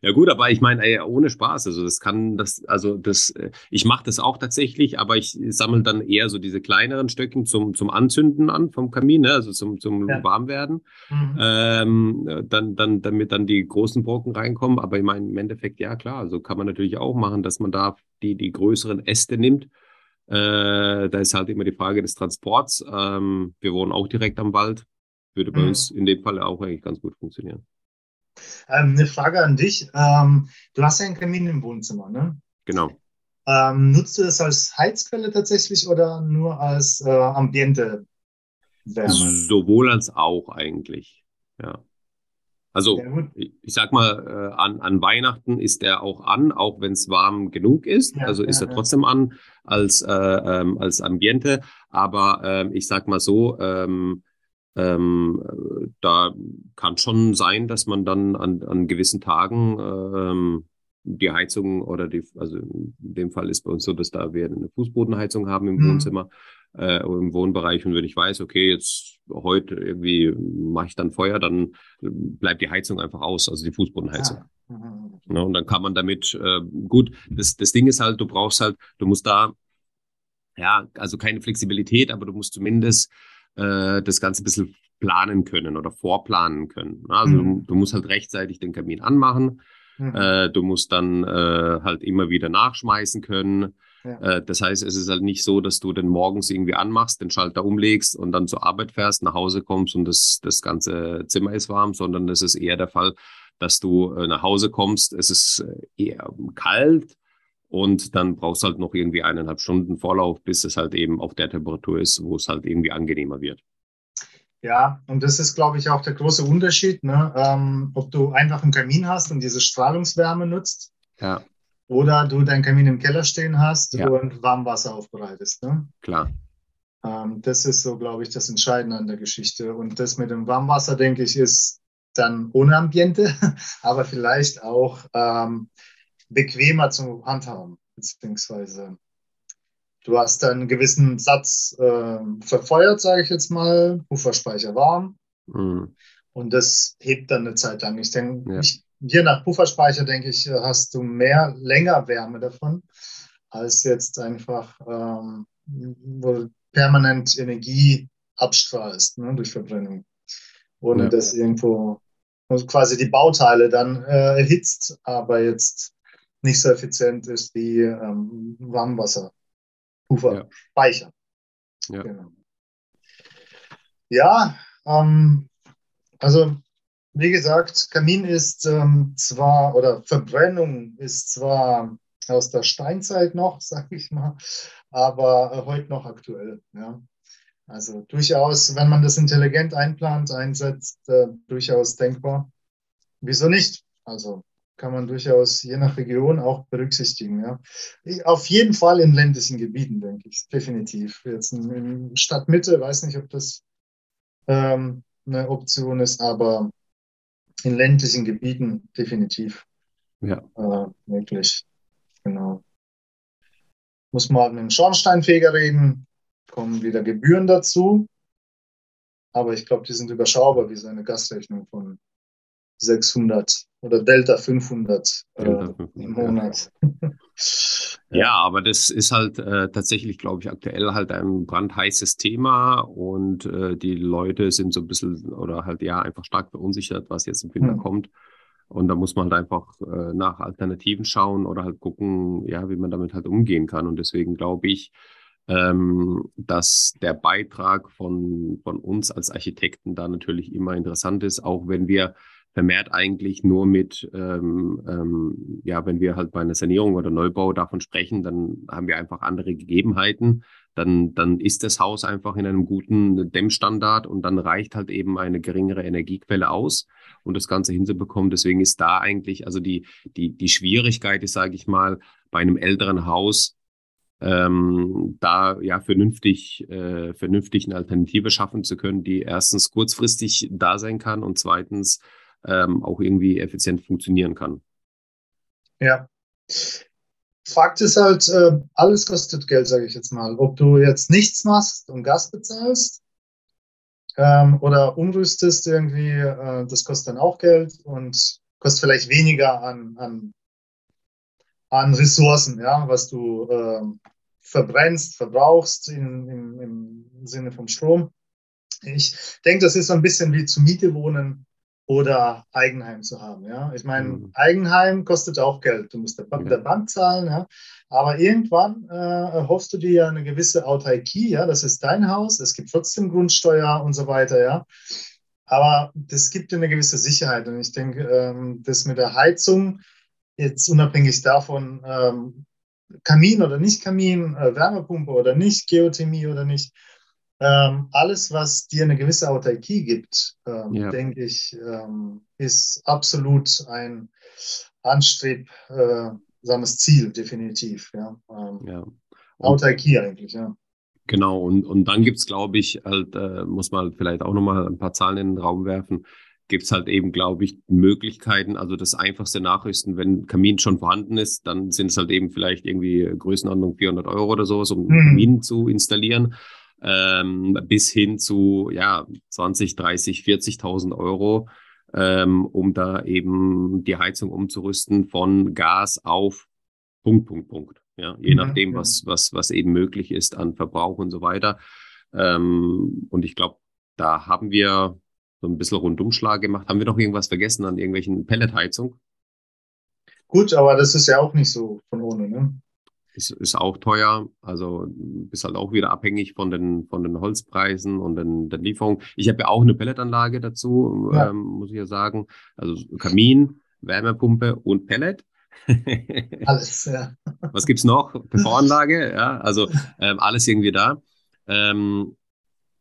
Ja gut, aber ich meine, ohne Spaß. Also das kann das, also das, äh, ich mache das auch tatsächlich, aber ich sammle dann eher so diese kleineren Stöcken zum, zum Anzünden an vom Kamin, ne? also zum, zum ja. Warmwerden. Mhm. Ähm, dann, dann, damit dann die großen Brocken reinkommen. Aber ich meine, im Endeffekt, ja klar, so also kann man natürlich auch machen, dass man da die, die größeren Äste nimmt. Äh, da ist halt immer die Frage des Transports. Ähm, wir wohnen auch direkt am Wald. Würde bei mhm. uns in dem Fall auch eigentlich ganz gut funktionieren. Ähm, eine Frage an dich. Ähm, du hast ja einen Kamin im Wohnzimmer, ne? Genau. Ähm, nutzt du das als Heizquelle tatsächlich oder nur als äh, Ambiente Wärme? Sowohl als auch eigentlich, ja. Also ich, ich, sag mal, äh, an, an Weihnachten ist er auch an, auch wenn es warm genug ist. Ja, also ist ja, er trotzdem ja. an als, äh, ähm, als Ambiente. Aber ähm, ich sag mal so, ähm, ähm, da kann schon sein, dass man dann an, an gewissen Tagen ähm, die Heizung oder die, also in dem Fall ist bei uns so, dass da wir eine Fußbodenheizung haben im mhm. Wohnzimmer, äh, im Wohnbereich und wenn ich weiß, okay, jetzt heute irgendwie mache ich dann Feuer, dann bleibt die Heizung einfach aus, also die Fußbodenheizung. Ja. Mhm. Ja, und dann kann man damit, äh, gut, das, das Ding ist halt, du brauchst halt, du musst da, ja, also keine Flexibilität, aber du musst zumindest äh, das Ganze ein bisschen planen können oder vorplanen können. Also mhm. du, du, musst halt rechtzeitig den Kamin anmachen. Mhm. Äh, du musst dann äh, halt immer wieder nachschmeißen können. Ja. Äh, das heißt, es ist halt nicht so, dass du den morgens irgendwie anmachst, den Schalter umlegst und dann zur Arbeit fährst, nach Hause kommst und das, das ganze Zimmer ist warm, sondern es ist eher der Fall, dass du äh, nach Hause kommst, es ist äh, eher kalt, und dann brauchst du halt noch irgendwie eineinhalb Stunden Vorlauf, bis es halt eben auf der Temperatur ist, wo es halt irgendwie angenehmer wird. Ja, und das ist, glaube ich, auch der große Unterschied, ne? ähm, ob du einfach einen Kamin hast und diese Strahlungswärme nutzt. Ja. Oder du deinen Kamin im Keller stehen hast ja. und Warmwasser aufbereitest. Ne? Klar. Ähm, das ist so, glaube ich, das Entscheidende an der Geschichte. Und das mit dem Warmwasser, denke ich, ist dann ohne Ambiente, aber vielleicht auch ähm, bequemer zu handhaben, beziehungsweise du hast einen gewissen Satz äh, verfeuert, sage ich jetzt mal, Pufferspeicher warm. Mhm. Und das hebt dann eine Zeit lang. Ich denke, ja. je nach Pufferspeicher, denke ich, hast du mehr, länger Wärme davon, als jetzt einfach, ähm, wo du permanent Energie abstrahlst ne, durch Verbrennung. Ohne ja. dass irgendwo quasi die Bauteile dann äh, erhitzt, aber jetzt nicht so effizient ist wie ähm, Warmwasserufer ja. speichern. Ja, genau. ja ähm, also wie gesagt, Kamin ist ähm, zwar, oder Verbrennung ist zwar aus der Steinzeit noch, sage ich mal, aber äh, heute noch aktuell. Ja. Also durchaus, wenn man das intelligent einplant, einsetzt, äh, durchaus denkbar. Wieso nicht? Also kann man durchaus je nach Region auch berücksichtigen. Ja. Auf jeden Fall in ländlichen Gebieten, denke ich, definitiv. Jetzt in, in Stadtmitte, weiß nicht, ob das ähm, eine Option ist, aber in ländlichen Gebieten definitiv ja. äh, möglich. Genau. Muss man mit dem Schornsteinfeger reden, kommen wieder Gebühren dazu. Aber ich glaube, die sind überschaubar, wie so eine Gasrechnung von 600 oder Delta 500, äh, Delta 500 im Monat. Ja. aber das ist halt äh, tatsächlich, glaube ich, aktuell halt ein brandheißes Thema und äh, die Leute sind so ein bisschen oder halt ja einfach stark verunsichert, was jetzt im Winter mhm. kommt. Und da muss man halt einfach äh, nach Alternativen schauen oder halt gucken, ja, wie man damit halt umgehen kann. Und deswegen glaube ich, ähm, dass der Beitrag von, von uns als Architekten da natürlich immer interessant ist, auch wenn wir vermehrt eigentlich nur mit, ähm, ähm, ja, wenn wir halt bei einer Sanierung oder Neubau davon sprechen, dann haben wir einfach andere Gegebenheiten. Dann, dann ist das Haus einfach in einem guten Dämmstandard und dann reicht halt eben eine geringere Energiequelle aus, um das Ganze hinzubekommen. Deswegen ist da eigentlich, also die, die, die Schwierigkeit ist, sage ich mal, bei einem älteren Haus ähm, da ja vernünftig, äh, vernünftig eine Alternative schaffen zu können, die erstens kurzfristig da sein kann und zweitens ähm, auch irgendwie effizient funktionieren kann. Ja. Fakt ist halt, äh, alles kostet Geld, sage ich jetzt mal. Ob du jetzt nichts machst und Gas bezahlst ähm, oder umrüstest irgendwie, äh, das kostet dann auch Geld und kostet vielleicht weniger an, an, an Ressourcen, ja, was du ähm, verbrennst, verbrauchst in, in, im Sinne vom Strom. Ich denke, das ist so ein bisschen wie zu Miete wohnen oder Eigenheim zu haben. Ja? Ich meine, mhm. Eigenheim kostet auch Geld. Du musst der, Bank, der Bank zahlen, ja? aber irgendwann äh, hoffst du dir ja eine gewisse Autarkie. Ja? Das ist dein Haus, es gibt trotzdem Grundsteuer und so weiter. Ja? Aber das gibt dir eine gewisse Sicherheit. Und ich denke, ähm, das mit der Heizung, jetzt unabhängig davon, ähm, Kamin oder nicht Kamin, äh, Wärmepumpe oder nicht, Geothermie oder nicht, ähm, alles, was dir eine gewisse Autarkie gibt, ähm, ja. denke ich, ähm, ist absolut ein anstrebsames Ziel, definitiv. Ja. Ähm, ja. Autarkie eigentlich, ja. Genau, und, und dann gibt es, glaube ich, halt, äh, muss man vielleicht auch nochmal ein paar Zahlen in den Raum werfen, gibt es halt eben, glaube ich, Möglichkeiten. Also das einfachste Nachrüsten, wenn Kamin schon vorhanden ist, dann sind es halt eben vielleicht irgendwie Größenordnung 400 Euro oder sowas, um mhm. Kamin zu installieren ähm, bis hin zu ja 20, 30, 40.000 Euro, ähm, um da eben die Heizung umzurüsten von Gas auf Punkt, Punkt, Punkt. Ja, je mhm, nachdem, ja. was, was, was eben möglich ist an Verbrauch und so weiter. Ähm, und ich glaube, da haben wir so ein bisschen Rundumschlag gemacht. Haben wir noch irgendwas vergessen an irgendwelchen Pelletheizung? Gut, aber das ist ja auch nicht so von ohne, ne? Ist, ist auch teuer. Also bist halt auch wieder abhängig von den, von den Holzpreisen und den, den Lieferungen. Ich habe ja auch eine Pelletanlage dazu, ja. ähm, muss ich ja sagen. Also Kamin, Wärmepumpe und Pellet. alles, ja. Was gibt's noch? PV-Anlage, ja, also ähm, alles irgendwie da. Ähm,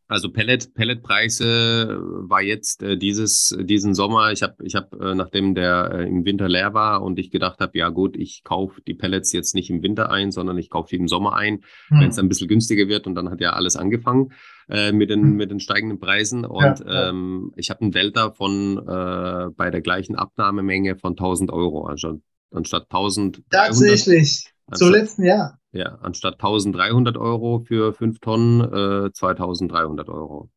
also Pellet, Pelletpreise war jetzt äh, dieses diesen Sommer. Ich habe ich habe äh, nachdem der äh, im Winter leer war und ich gedacht habe, ja gut, ich kaufe die Pellets jetzt nicht im Winter ein, sondern ich kaufe die im Sommer ein, hm. wenn es ein bisschen günstiger wird. Und dann hat ja alles angefangen äh, mit den hm. mit den steigenden Preisen. Und ja, Ähm, ich habe einen Delta von äh, bei der gleichen Abnahmemenge von 1000 Euro, also anstatt 1000. Tatsächlich. Zum letzten Jahr. Ja, anstatt 1300 Euro für 5 Tonnen, äh, 2300 Euro.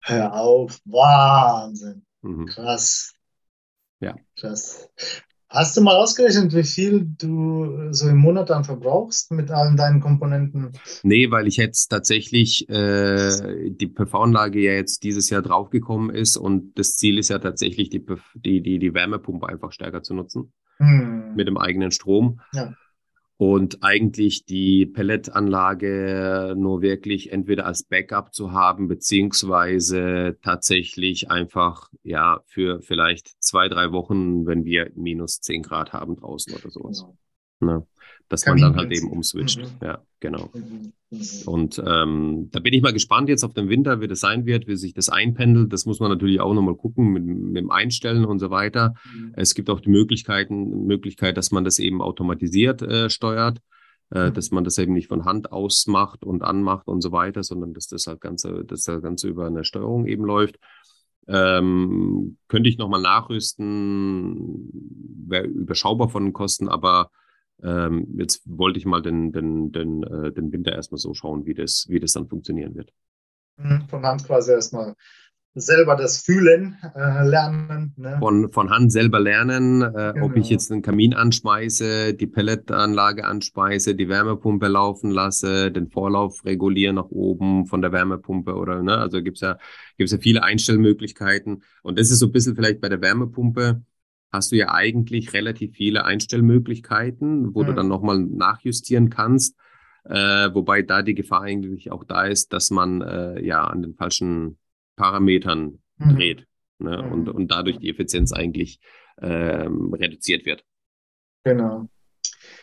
Hör auf, Wahnsinn. Mhm. Krass. Ja. Krass. Hast du mal ausgerechnet, wie viel du so im Monat dann verbrauchst mit allen deinen Komponenten? Nee, weil ich jetzt tatsächlich äh, die PV-Anlage ja jetzt dieses Jahr draufgekommen ist und das Ziel ist ja tatsächlich, die, die, die, die Wärmepumpe einfach stärker zu nutzen hm. mit dem eigenen Strom. Ja und eigentlich die Pelletanlage nur wirklich entweder als Backup zu haben, beziehungsweise tatsächlich einfach, ja, für vielleicht zwei, drei Wochen, wenn wir minus zehn Grad haben draußen oder sowas. Genau. Ne? Dass man dann halt eben umswitcht. Mhm. Ja, genau. Mhm. Und ähm, da bin ich mal gespannt jetzt auf den Winter, wie das sein wird, wie sich das einpendelt. Das muss man natürlich auch nochmal gucken mit, mit dem Einstellen und so weiter. Mhm. Es gibt auch die Möglichkeiten, Möglichkeit, dass man das eben automatisiert äh, steuert. Äh, mhm. dass man das eben nicht von Hand ausmacht und anmacht und so weiter, sondern dass das halt ganze, dass das Ganze über eine Steuerung eben läuft. Ähm, könnte ich nochmal nachrüsten, wäre überschaubar von den Kosten, aber ähm, jetzt wollte ich mal den, den, den, äh, den Winter erstmal so schauen, wie das, wie das dann funktionieren wird. Mhm, von Hand quasi erstmal selber das Fühlen äh, lernen. Ne? Von, von Hand selber lernen, äh, genau. ob ich jetzt einen Kamin anschmeiße, die Pelletanlage anspeise, die Wärmepumpe laufen lasse, den Vorlauf regulieren nach oben von der Wärmepumpe oder, ne? Also gibt's ja, gibt's ja viele Einstellmöglichkeiten. Und das ist so ein bisschen vielleicht bei der Wärmepumpe, hast du ja eigentlich relativ viele Einstellmöglichkeiten, wo mhm. du dann nochmal nachjustieren kannst. Äh, wobei da die Gefahr eigentlich auch da ist, dass man äh, ja an den falschen Parametern mhm. dreht. ne? mhm. und, und dadurch die Effizienz eigentlich ähm, reduziert wird. Genau.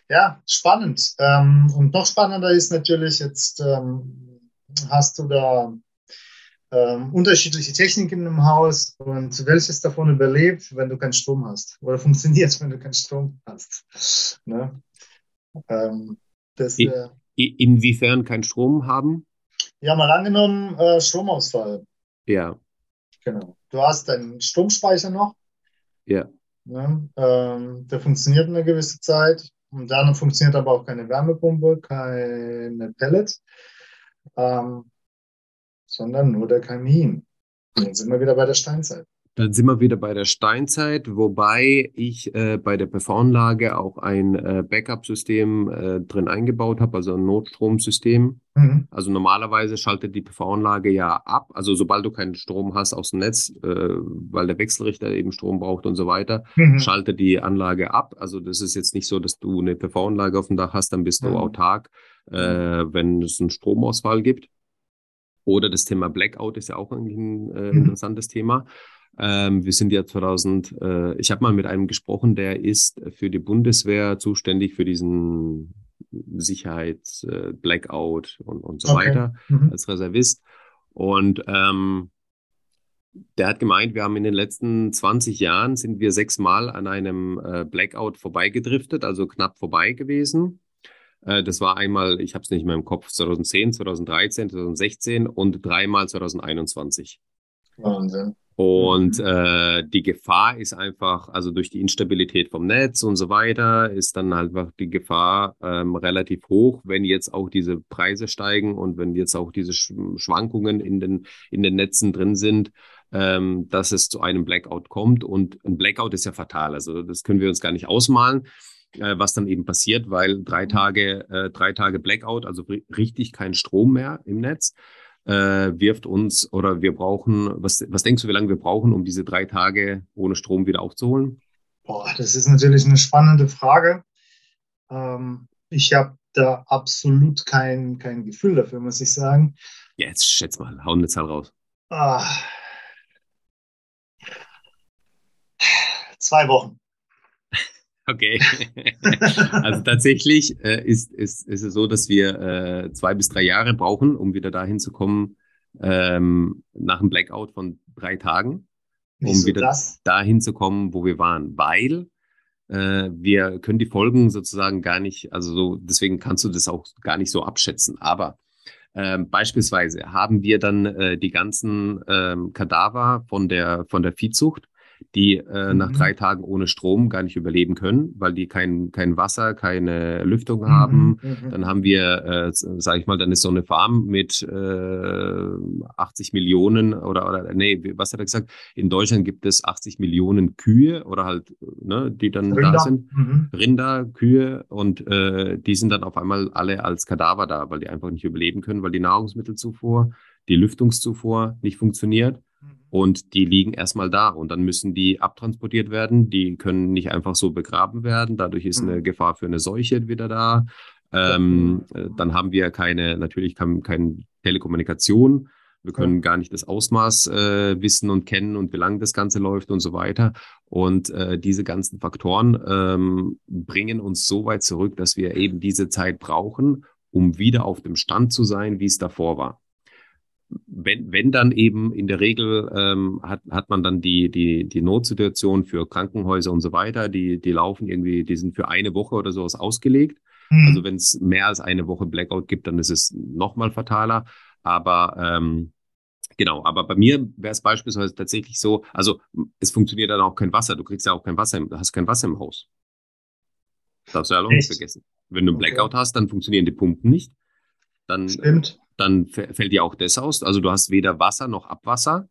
Ja, spannend. Ähm, und noch spannender ist natürlich, jetzt ähm, hast du da ähm, unterschiedliche Techniken im Haus und welches davon überlebt, wenn du keinen Strom hast oder funktioniert, wenn du keinen Strom hast. Ne? Ähm, das, äh, Inwiefern keinen Strom haben? Ja, mal angenommen, äh, Stromausfall. Ja. Genau. Du hast deinen Stromspeicher noch. Ja. Ne? Ähm, der funktioniert eine gewisse Zeit. Und dann funktioniert aber auch keine Wärmepumpe, keine Pellet. Ähm, sondern nur der Kamin. Und dann sind wir wieder bei der Steinzeit. Dann sind wir wieder bei der Steinzeit, wobei ich äh, bei der PV-Anlage auch ein äh, Backup-System äh, drin eingebaut habe, also ein Notstromsystem. Mhm. Also normalerweise schaltet die PV-Anlage ja ab, also sobald du keinen Strom hast aus dem Netz, äh, weil der Wechselrichter eben Strom braucht und so weiter, mhm. schaltet die Anlage ab. Also das ist jetzt nicht so, dass du eine PV-Anlage auf dem Dach hast, dann bist mhm. du autark, äh, wenn es einen Stromausfall gibt. Oder das Thema Blackout ist ja auch eigentlich ein äh, mhm. interessantes Thema. Ähm, wir sind ja 2000, äh, ich habe mal mit einem gesprochen, der ist für die Bundeswehr zuständig für diesen Sicherheits, äh, Blackout und, und so okay. weiter mhm. als Reservist. Und ähm, der hat gemeint, wir haben in den letzten 20 Jahren sind wir sechsmal an einem äh, Blackout vorbeigedriftet, also knapp vorbei gewesen. Äh, das war einmal, ich habe es nicht mehr im Kopf, 2010, 2013, 2016 und dreimal 2021. Wahnsinn. Und mhm. äh, die Gefahr ist einfach, also durch die Instabilität vom Netz und so weiter, ist dann einfach die Gefahr ähm, relativ hoch, wenn jetzt auch diese Preise steigen und wenn jetzt auch diese Schwankungen in den, in den Netzen drin sind, ähm, dass es zu einem Blackout kommt. Und ein Blackout ist ja fatal. Also das können wir uns gar nicht ausmalen äh, was dann eben passiert, weil drei mhm. Tage, äh, drei Tage Blackout, also richtig kein Strom mehr im Netz, äh, wirft uns oder wir brauchen, was, was denkst du, wie lange wir brauchen, um diese drei Tage ohne Strom wieder aufzuholen? Boah, das ist natürlich eine spannende Frage. Ähm, ich habe da absolut kein, kein Gefühl dafür, muss ich sagen. Jetzt schätz mal, hau eine Zahl raus. Ah. Zwei Wochen. Okay. also tatsächlich äh, ist, ist, ist es so, dass wir äh, zwei bis drei Jahre brauchen, um wieder dahin zu kommen, ähm, nach einem Blackout von drei Tagen, um Wieso wieder das? dahin zu kommen, wo wir waren. Weil äh, wir können die Folgen sozusagen gar nicht, also so, deswegen kannst du das auch gar nicht so abschätzen. Aber ähm, beispielsweise haben wir dann äh, die ganzen ähm, Kadaver von der, von der Viehzucht die äh, mhm. nach drei Tagen ohne Strom gar nicht überleben können, weil die kein, kein Wasser, keine Lüftung mhm. haben. Mhm. Dann haben wir, äh, sage ich mal, dann ist so eine Farm mit äh, 80 Millionen oder, oder nee, was hat er gesagt? In Deutschland gibt es 80 Millionen Kühe oder halt, ne, die dann Rinder. da sind. Mhm. Rinder, Kühe und äh, die sind dann auf einmal alle als Kadaver da, weil die einfach nicht überleben können, weil die Nahrungsmittelzufuhr, die Lüftungszufuhr nicht funktioniert. Und die liegen erstmal da und dann müssen die abtransportiert werden. Die können nicht einfach so begraben werden. Dadurch ist eine mhm. Gefahr für eine Seuche wieder da. Ähm, äh, dann haben wir keine, natürlich keine kein Telekommunikation. Wir können gar nicht das Ausmaß äh, wissen und kennen und wie lange das Ganze läuft und so weiter. Und äh, diese ganzen Faktoren ähm, bringen uns so weit zurück, dass wir eben diese Zeit brauchen, um wieder auf dem Stand zu sein, wie es davor war wenn, wenn dann eben in der Regel ähm, hat, hat man dann die, die, die Notsituation für Krankenhäuser und so weiter, die, die laufen irgendwie, die sind für eine Woche oder sowas ausgelegt. Mhm. Also wenn es mehr als eine Woche Blackout gibt, dann ist es nochmal fataler. Aber ähm, genau, aber bei mir wäre es beispielsweise tatsächlich so, also es funktioniert dann auch kein Wasser, du kriegst ja auch kein Wasser, du hast kein Wasser im Haus. Darfst du ja auch nicht vergessen. Wenn du einen Blackout okay. hast, dann funktionieren die Pumpen nicht. Dann Stimmt dann fällt dir auch das aus. Also du hast weder Wasser noch Abwasser.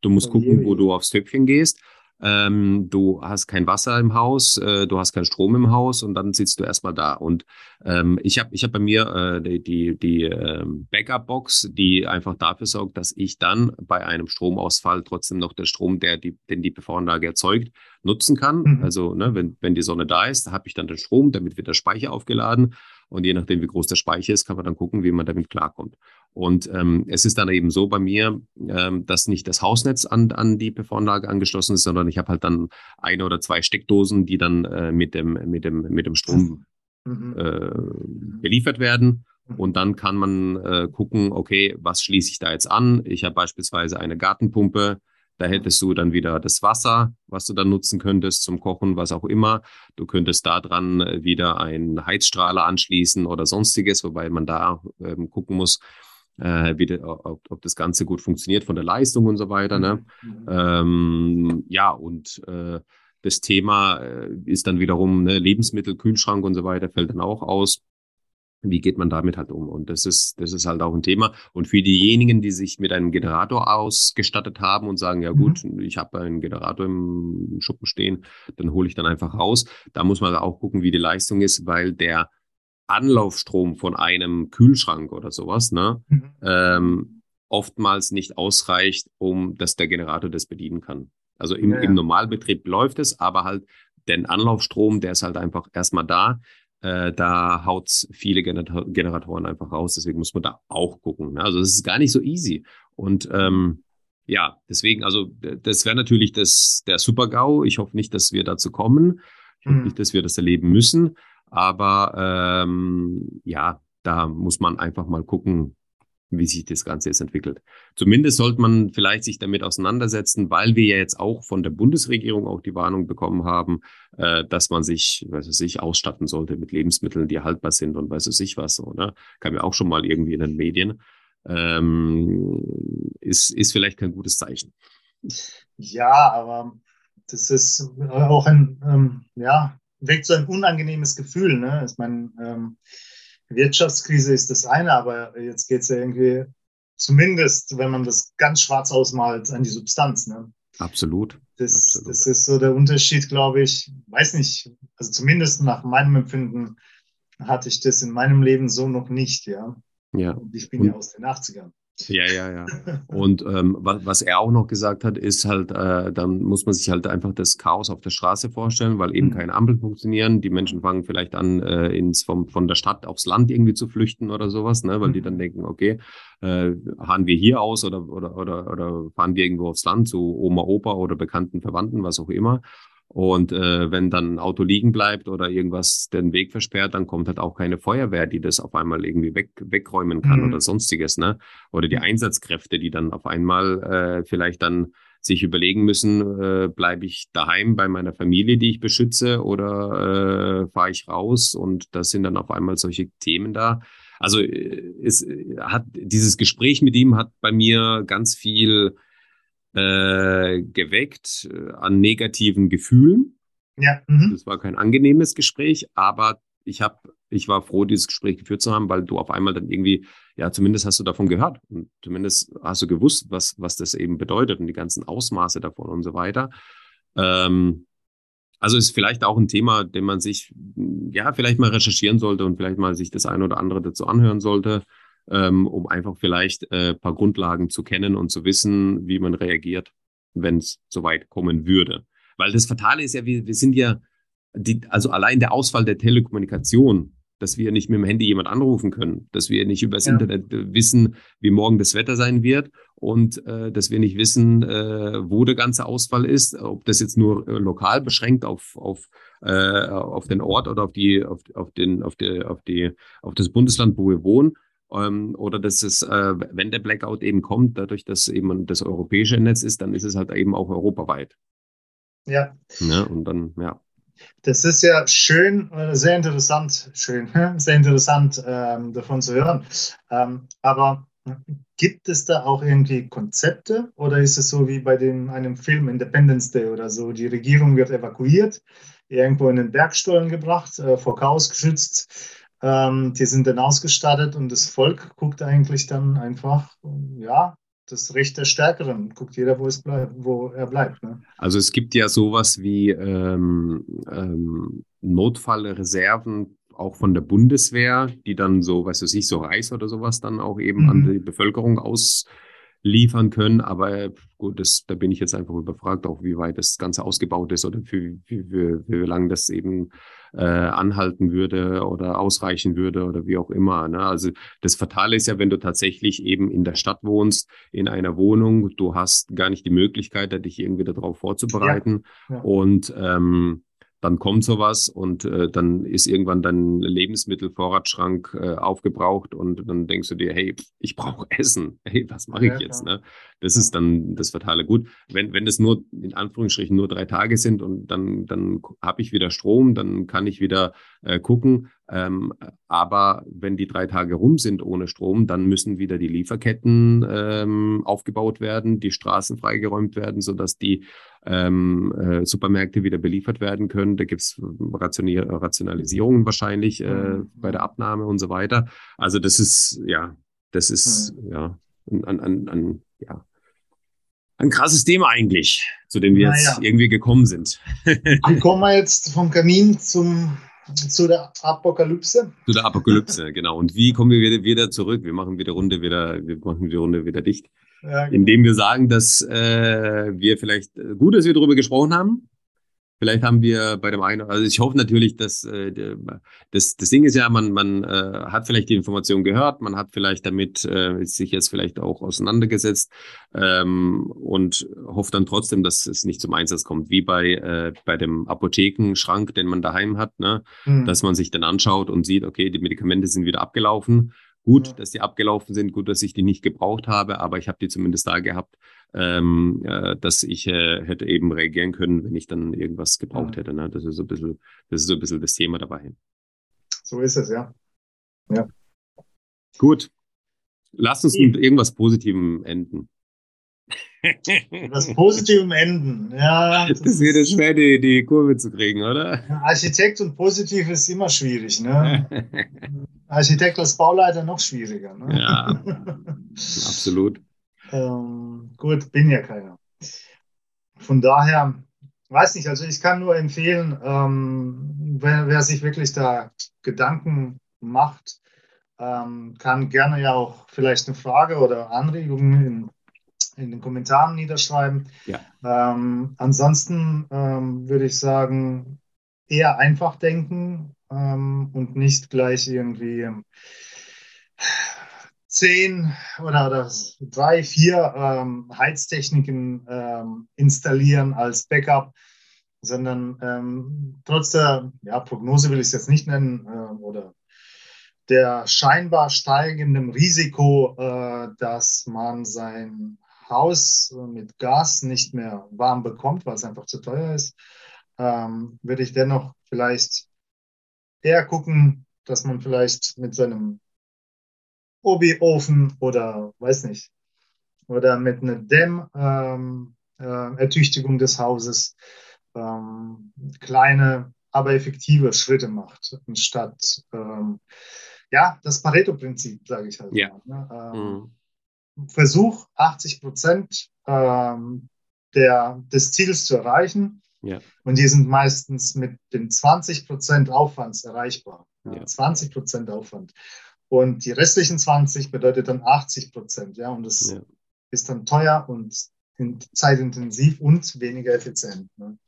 Du musst gucken, wo du aufs Töpfchen gehst. Ähm, du hast kein Wasser im Haus, äh, du hast keinen Strom im Haus und dann sitzt du erstmal da. Und ähm, ich habe ich hab bei mir äh, die, die, die ähm, Backup-Box, die einfach dafür sorgt, dass ich dann bei einem Stromausfall trotzdem noch den Strom, der die, den die PV-Anlage erzeugt, nutzen kann. Mhm. Also ne, wenn, wenn die Sonne da ist, habe ich dann den Strom, damit wird der Speicher aufgeladen Und je nachdem, wie groß der Speicher ist, kann man dann gucken, wie man damit klarkommt. Und ähm, es ist dann eben so bei mir, ähm, dass nicht das Hausnetz an, an die PV-Anlage angeschlossen ist, sondern ich habe halt dann eine oder zwei Steckdosen, die dann äh, mit, dem, mit, dem, mit dem Strom mhm. äh, beliefert werden. Mhm. Und dann kann man äh, gucken, okay, was schließe ich da jetzt an? Ich habe beispielsweise eine Gartenpumpe, da hättest du dann wieder das Wasser, was du dann nutzen könntest zum Kochen, was auch immer. Du könntest da dran äh, wieder einen Heizstrahler anschließen oder sonstiges, wobei man da ähm, gucken muss, äh, wie de, ob, ob, das Ganze gut funktioniert von der Leistung und so weiter. Ne? Mhm. Ähm, ja, und äh, das Thema äh, ist dann wiederum ne, Lebensmittel, Kühlschrank und so weiter, fällt dann auch aus wie geht man damit halt um? Und das ist, das ist halt auch ein Thema. Und für diejenigen, die sich mit einem Generator ausgestattet haben und sagen, ja mhm. gut, mhm. ich habe einen Generator im Schuppen stehen, dann hole ich dann einfach raus. Da muss man auch gucken, wie die Leistung ist, weil der Anlaufstrom von einem Kühlschrank oder sowas, ne, mhm. ähm, oftmals nicht ausreicht, um dass der Generator das bedienen kann. Also im, ja, ja. im Normalbetrieb läuft es, aber halt den Anlaufstrom, der ist halt einfach erstmal da äh, da haut's viele Generator Generatoren einfach raus. Deswegen muss man da auch gucken. Ne? Also es ist gar nicht so easy. Und ähm, ja, deswegen, also das wäre natürlich das, der Super-GAU. Ich hoffe nicht, dass wir dazu kommen. Ich hoffe mhm. nicht, dass wir das erleben müssen. Aber ähm, ja, da muss man einfach mal gucken, wie sich das Ganze jetzt entwickelt. Zumindest sollte man vielleicht sich damit auseinandersetzen, weil wir ja jetzt auch von der Bundesregierung auch die Warnung bekommen haben, äh, dass man sich, weiß ich, ausstatten sollte mit Lebensmitteln, die haltbar sind und weiß ich was so, ne? Kam ja auch schon mal irgendwie in den Medien. Ähm, ist, ist vielleicht kein gutes Zeichen. Ja, aber das ist auch ein, ähm, ja, weckt so ein unangenehmes Gefühl, ne? Ich meine, ähm, Wirtschaftskrise ist das eine, aber jetzt geht es ja irgendwie, zumindest wenn man das ganz schwarz ausmalt, an die Substanz. Ne? Absolut. Das, Absolut. das ist so der Unterschied, glaube ich. Weiß nicht, also zumindest nach meinem Empfinden hatte ich das in meinem Leben so noch nicht, ja. Ja. Und ich bin ja aus den 80ern. Ja, ja, ja. Und ähm, was, was er auch noch gesagt hat, ist halt, äh, dann muss man sich halt einfach das Chaos auf der Straße vorstellen, weil eben mhm. keine Ampeln funktionieren. Die Menschen fangen vielleicht an, äh, ins, vom, von der Stadt aufs Land irgendwie zu flüchten oder sowas, ne? weil mhm. die dann denken, okay, äh, fahren wir hier aus oder, oder, oder, oder fahren wir irgendwo aufs Land zu Oma, Opa oder bekannten Verwandten, was auch immer. Und äh, wenn dann ein Auto liegen bleibt oder irgendwas den Weg versperrt, dann kommt halt auch keine Feuerwehr, die das auf einmal irgendwie weg, wegräumen kann mhm. oder sonstiges, ne? Oder die Einsatzkräfte, die dann auf einmal äh, vielleicht dann sich überlegen müssen, äh, bleibe ich daheim bei meiner Familie, die ich beschütze, oder äh, fahre ich raus? Und das sind dann auf einmal solche Themen da. Also äh, es äh, hat dieses Gespräch mit ihm hat bei mir ganz viel äh, geweckt äh, an negativen Gefühlen. Ja. Mhm. Das war kein angenehmes Gespräch, aber ich habe, ich war froh, dieses Gespräch geführt zu haben, weil du auf einmal dann irgendwie, ja, zumindest hast du davon gehört und zumindest hast du gewusst, was, was das eben bedeutet und die ganzen Ausmaße davon und so weiter. Ähm, also ist vielleicht auch ein Thema, den man sich, ja, vielleicht mal recherchieren sollte und vielleicht mal sich das eine oder andere dazu anhören sollte ähm, um einfach vielleicht äh, paar Grundlagen zu kennen und zu wissen, wie man reagiert, wenn es soweit kommen würde. Weil das Fatale ist ja, wir, wir sind ja, die, also allein der Ausfall der Telekommunikation, dass wir nicht mit dem Handy jemand anrufen können, dass wir nicht übers ja. Internet äh, wissen, wie morgen das Wetter sein wird und äh, dass wir nicht wissen, äh, wo der ganze Ausfall ist, ob das jetzt nur äh, lokal beschränkt auf, auf, äh, auf den Ort oder auf die, auf, auf den, auf die, auf die, auf das Bundesland, wo wir wohnen ähm, oder dass es, äh, wenn der Blackout eben kommt, dadurch, dass eben das europäische Netz ist, dann ist es halt eben auch europaweit. Ja. ja und dann, ja. Das ist ja schön, äh, sehr interessant, schön, sehr interessant ähm, davon zu hören. Ähm, aber gibt es da auch irgendwie Konzepte oder ist es so wie bei dem, einem Film Independence Day oder so? Die Regierung wird evakuiert, irgendwo in den Bergstollen gebracht, äh, vor Chaos geschützt ähm, die sind dann ausgestattet und das Volk guckt eigentlich dann einfach, ja, das Recht der Stärkeren. Guckt jeder, wo, es bleibt, wo er bleibt. Ne? Also es gibt ja sowas wie ähm, ähm, Notfallreserven auch von der Bundeswehr, die dann so, weißt du, sich so Reis oder sowas dann auch eben mhm. an die Bevölkerung aus liefern können. Aber gut, das, da bin ich jetzt einfach überfragt, auch wie weit das Ganze ausgebaut ist oder für, für, für, für wie lange das eben äh, anhalten würde oder ausreichen würde oder wie auch immer. Ne? Also das Fatale ist ja, wenn du tatsächlich eben in der Stadt wohnst, in einer Wohnung, du hast gar nicht die Möglichkeit, dich irgendwie darauf vorzubereiten. Ja, ja. Und ähm, dann kommt sowas und äh, dann ist irgendwann dein Lebensmittelvorratsschrank äh, aufgebraucht und dann denkst du dir, hey, ich brauche Essen. Hey, was mache ich ja, jetzt? Ne? Das ist dann das Fatale. Gut, wenn, wenn das nur in Anführungsstrichen nur drei Tage sind und dann, dann habe ich wieder Strom, dann kann ich wieder äh, gucken. Ähm, aber wenn die drei Tage rum sind ohne Strom, dann müssen wieder die Lieferketten ähm, aufgebaut werden, die Straßen freigeräumt werden, sodass die ähm, äh, Supermärkte wieder beliefert werden können. Da gibt es Rationalisierungen wahrscheinlich äh, mhm. bei der Abnahme und so weiter. Also das ist, ja, das ist, mhm. ja, an, an, an, ja, ein krasses Thema eigentlich, zu dem wir naja. jetzt irgendwie gekommen sind. Wie kommen wir jetzt vom Kamin zum zu der Apokalypse. Zu der Apokalypse, genau. Und wie kommen wir wieder, wieder zurück? Wir machen wieder Runde wieder, wir machen die Runde wieder dicht. Ja, genau. Indem wir sagen, dass äh, wir vielleicht äh, gut, dass wir darüber gesprochen haben, Vielleicht haben wir bei dem einen, also ich hoffe natürlich, dass äh, das, das Ding ist ja, man, man äh, hat vielleicht die Information gehört, man hat vielleicht damit äh, sich jetzt vielleicht auch auseinandergesetzt ähm, und hofft dann trotzdem, dass es nicht zum Einsatz kommt, wie bei, äh, bei dem Apothekenschrank, den man daheim hat, ne? Mhm. dass man sich dann anschaut und sieht, okay, die Medikamente sind wieder abgelaufen. Gut, ja. dass die abgelaufen sind, gut, dass ich die nicht gebraucht habe, aber ich habe die zumindest da gehabt ähm, äh, dass ich äh, hätte eben reagieren können, wenn ich dann irgendwas gebraucht hätte. Ne? Das ist so ein bisschen, das ist so ein bisschen das Thema dabei. So ist es, ja. Ja. Gut. Lass uns mit irgendwas Positivem enden. Was Positivem enden, ja. Das, das wird schwer, die, die Kurve zu kriegen, oder? Architekt und Positiv ist immer schwierig, ne? Architekt als Bauleiter noch schwieriger, ne? Ja, absolut. Ähm, gut, bin ja keiner. Von daher, weiß nicht, also ich kann nur empfehlen, ähm, wer, wer, sich wirklich da Gedanken macht, ähm, kann gerne ja auch vielleicht eine Frage oder Anregungen in, in den Kommentaren niederschreiben. Ja. Ähm, ansonsten ähm, würde ich sagen, eher einfach denken ähm, und nicht gleich irgendwie zehn oder, oder drei, vier ähm, Heiztechniken ähm, installieren als Backup, sondern ähm, trotz der ja, Prognose will ich es jetzt nicht nennen äh, oder der scheinbar steigenden Risiko, äh, dass man sein Haus mit Gas nicht mehr warm bekommt, weil es einfach zu teuer ist, ähm, würde ich dennoch vielleicht eher gucken, dass man vielleicht mit seinem Obi-Ofen oder weiß nicht, oder mit einer Dämmertüchtigung ähm, äh, des Hauses ähm, kleine, aber effektive Schritte macht, anstatt ähm, ja, das Pareto-Prinzip, sage ich halt. Ja. Mal, ne? Ähm, mhm. Versuch, 80 Prozent ähm, der, des Ziels zu erreichen. Ja. Und die sind meistens mit den 20 Prozent Aufwands erreichbar. Ja. 20 Prozent Aufwand. Und die restlichen 20 bedeutet dann 80 Prozent. Ja, und das ja. ist dann teuer und zeitintensiv und weniger effizient. Ne?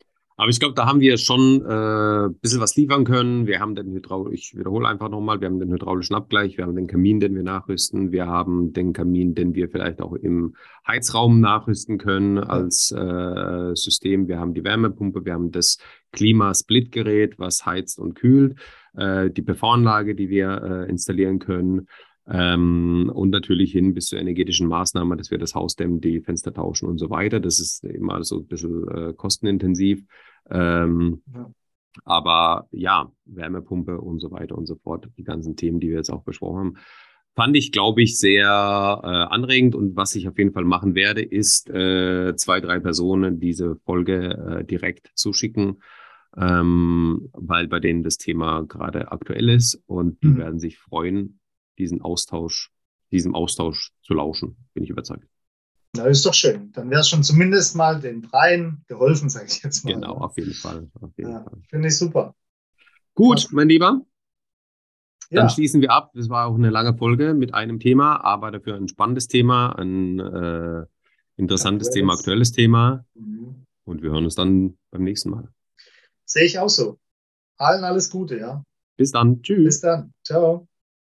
Aber ich glaube, da haben wir schon äh, ein bisschen was liefern können. Wir haben den Hydraul ich wiederhole einfach nochmal, wir haben den hydraulischen Abgleich, wir haben den Kamin, den wir nachrüsten, wir haben den Kamin, den wir vielleicht auch im Heizraum nachrüsten können als äh, System. Wir haben die Wärmepumpe, wir haben das Klimasplitgerät, was heizt und kühlt, äh, die PV-Anlage, die wir äh, installieren können. Ähm, und natürlich hin bis zur energetischen Maßnahme, dass wir das Haus dämmen, die Fenster tauschen und so weiter. Das ist immer so ein bisschen äh, kostenintensiv. Ähm, ja. Aber ja, Wärmepumpe und so weiter und so fort, die ganzen Themen, die wir jetzt auch besprochen haben, fand ich, glaube ich, sehr äh, anregend. Und was ich auf jeden Fall machen werde, ist äh, zwei, drei Personen diese Folge äh, direkt zuschicken, ähm, weil bei denen das Thema gerade aktuell ist und die mhm. werden sich freuen, diesen Austausch, diesem Austausch zu lauschen, bin ich überzeugt. Na, ist doch schön. Dann wäre es schon zumindest mal den dreien geholfen, sage ich jetzt mal. Genau, auf jeden Fall. Ja, Finde ich super. Gut, mein Lieber. Dann ja. schließen wir ab. Das war auch eine lange Folge mit einem Thema, aber dafür ein spannendes Thema, ein äh, interessantes aktuelles. Thema, aktuelles Thema. Mhm. Und wir hören uns dann beim nächsten Mal. Sehe ich auch so. Allen alles Gute, ja. Bis dann. Tschüss. Bis dann. Ciao.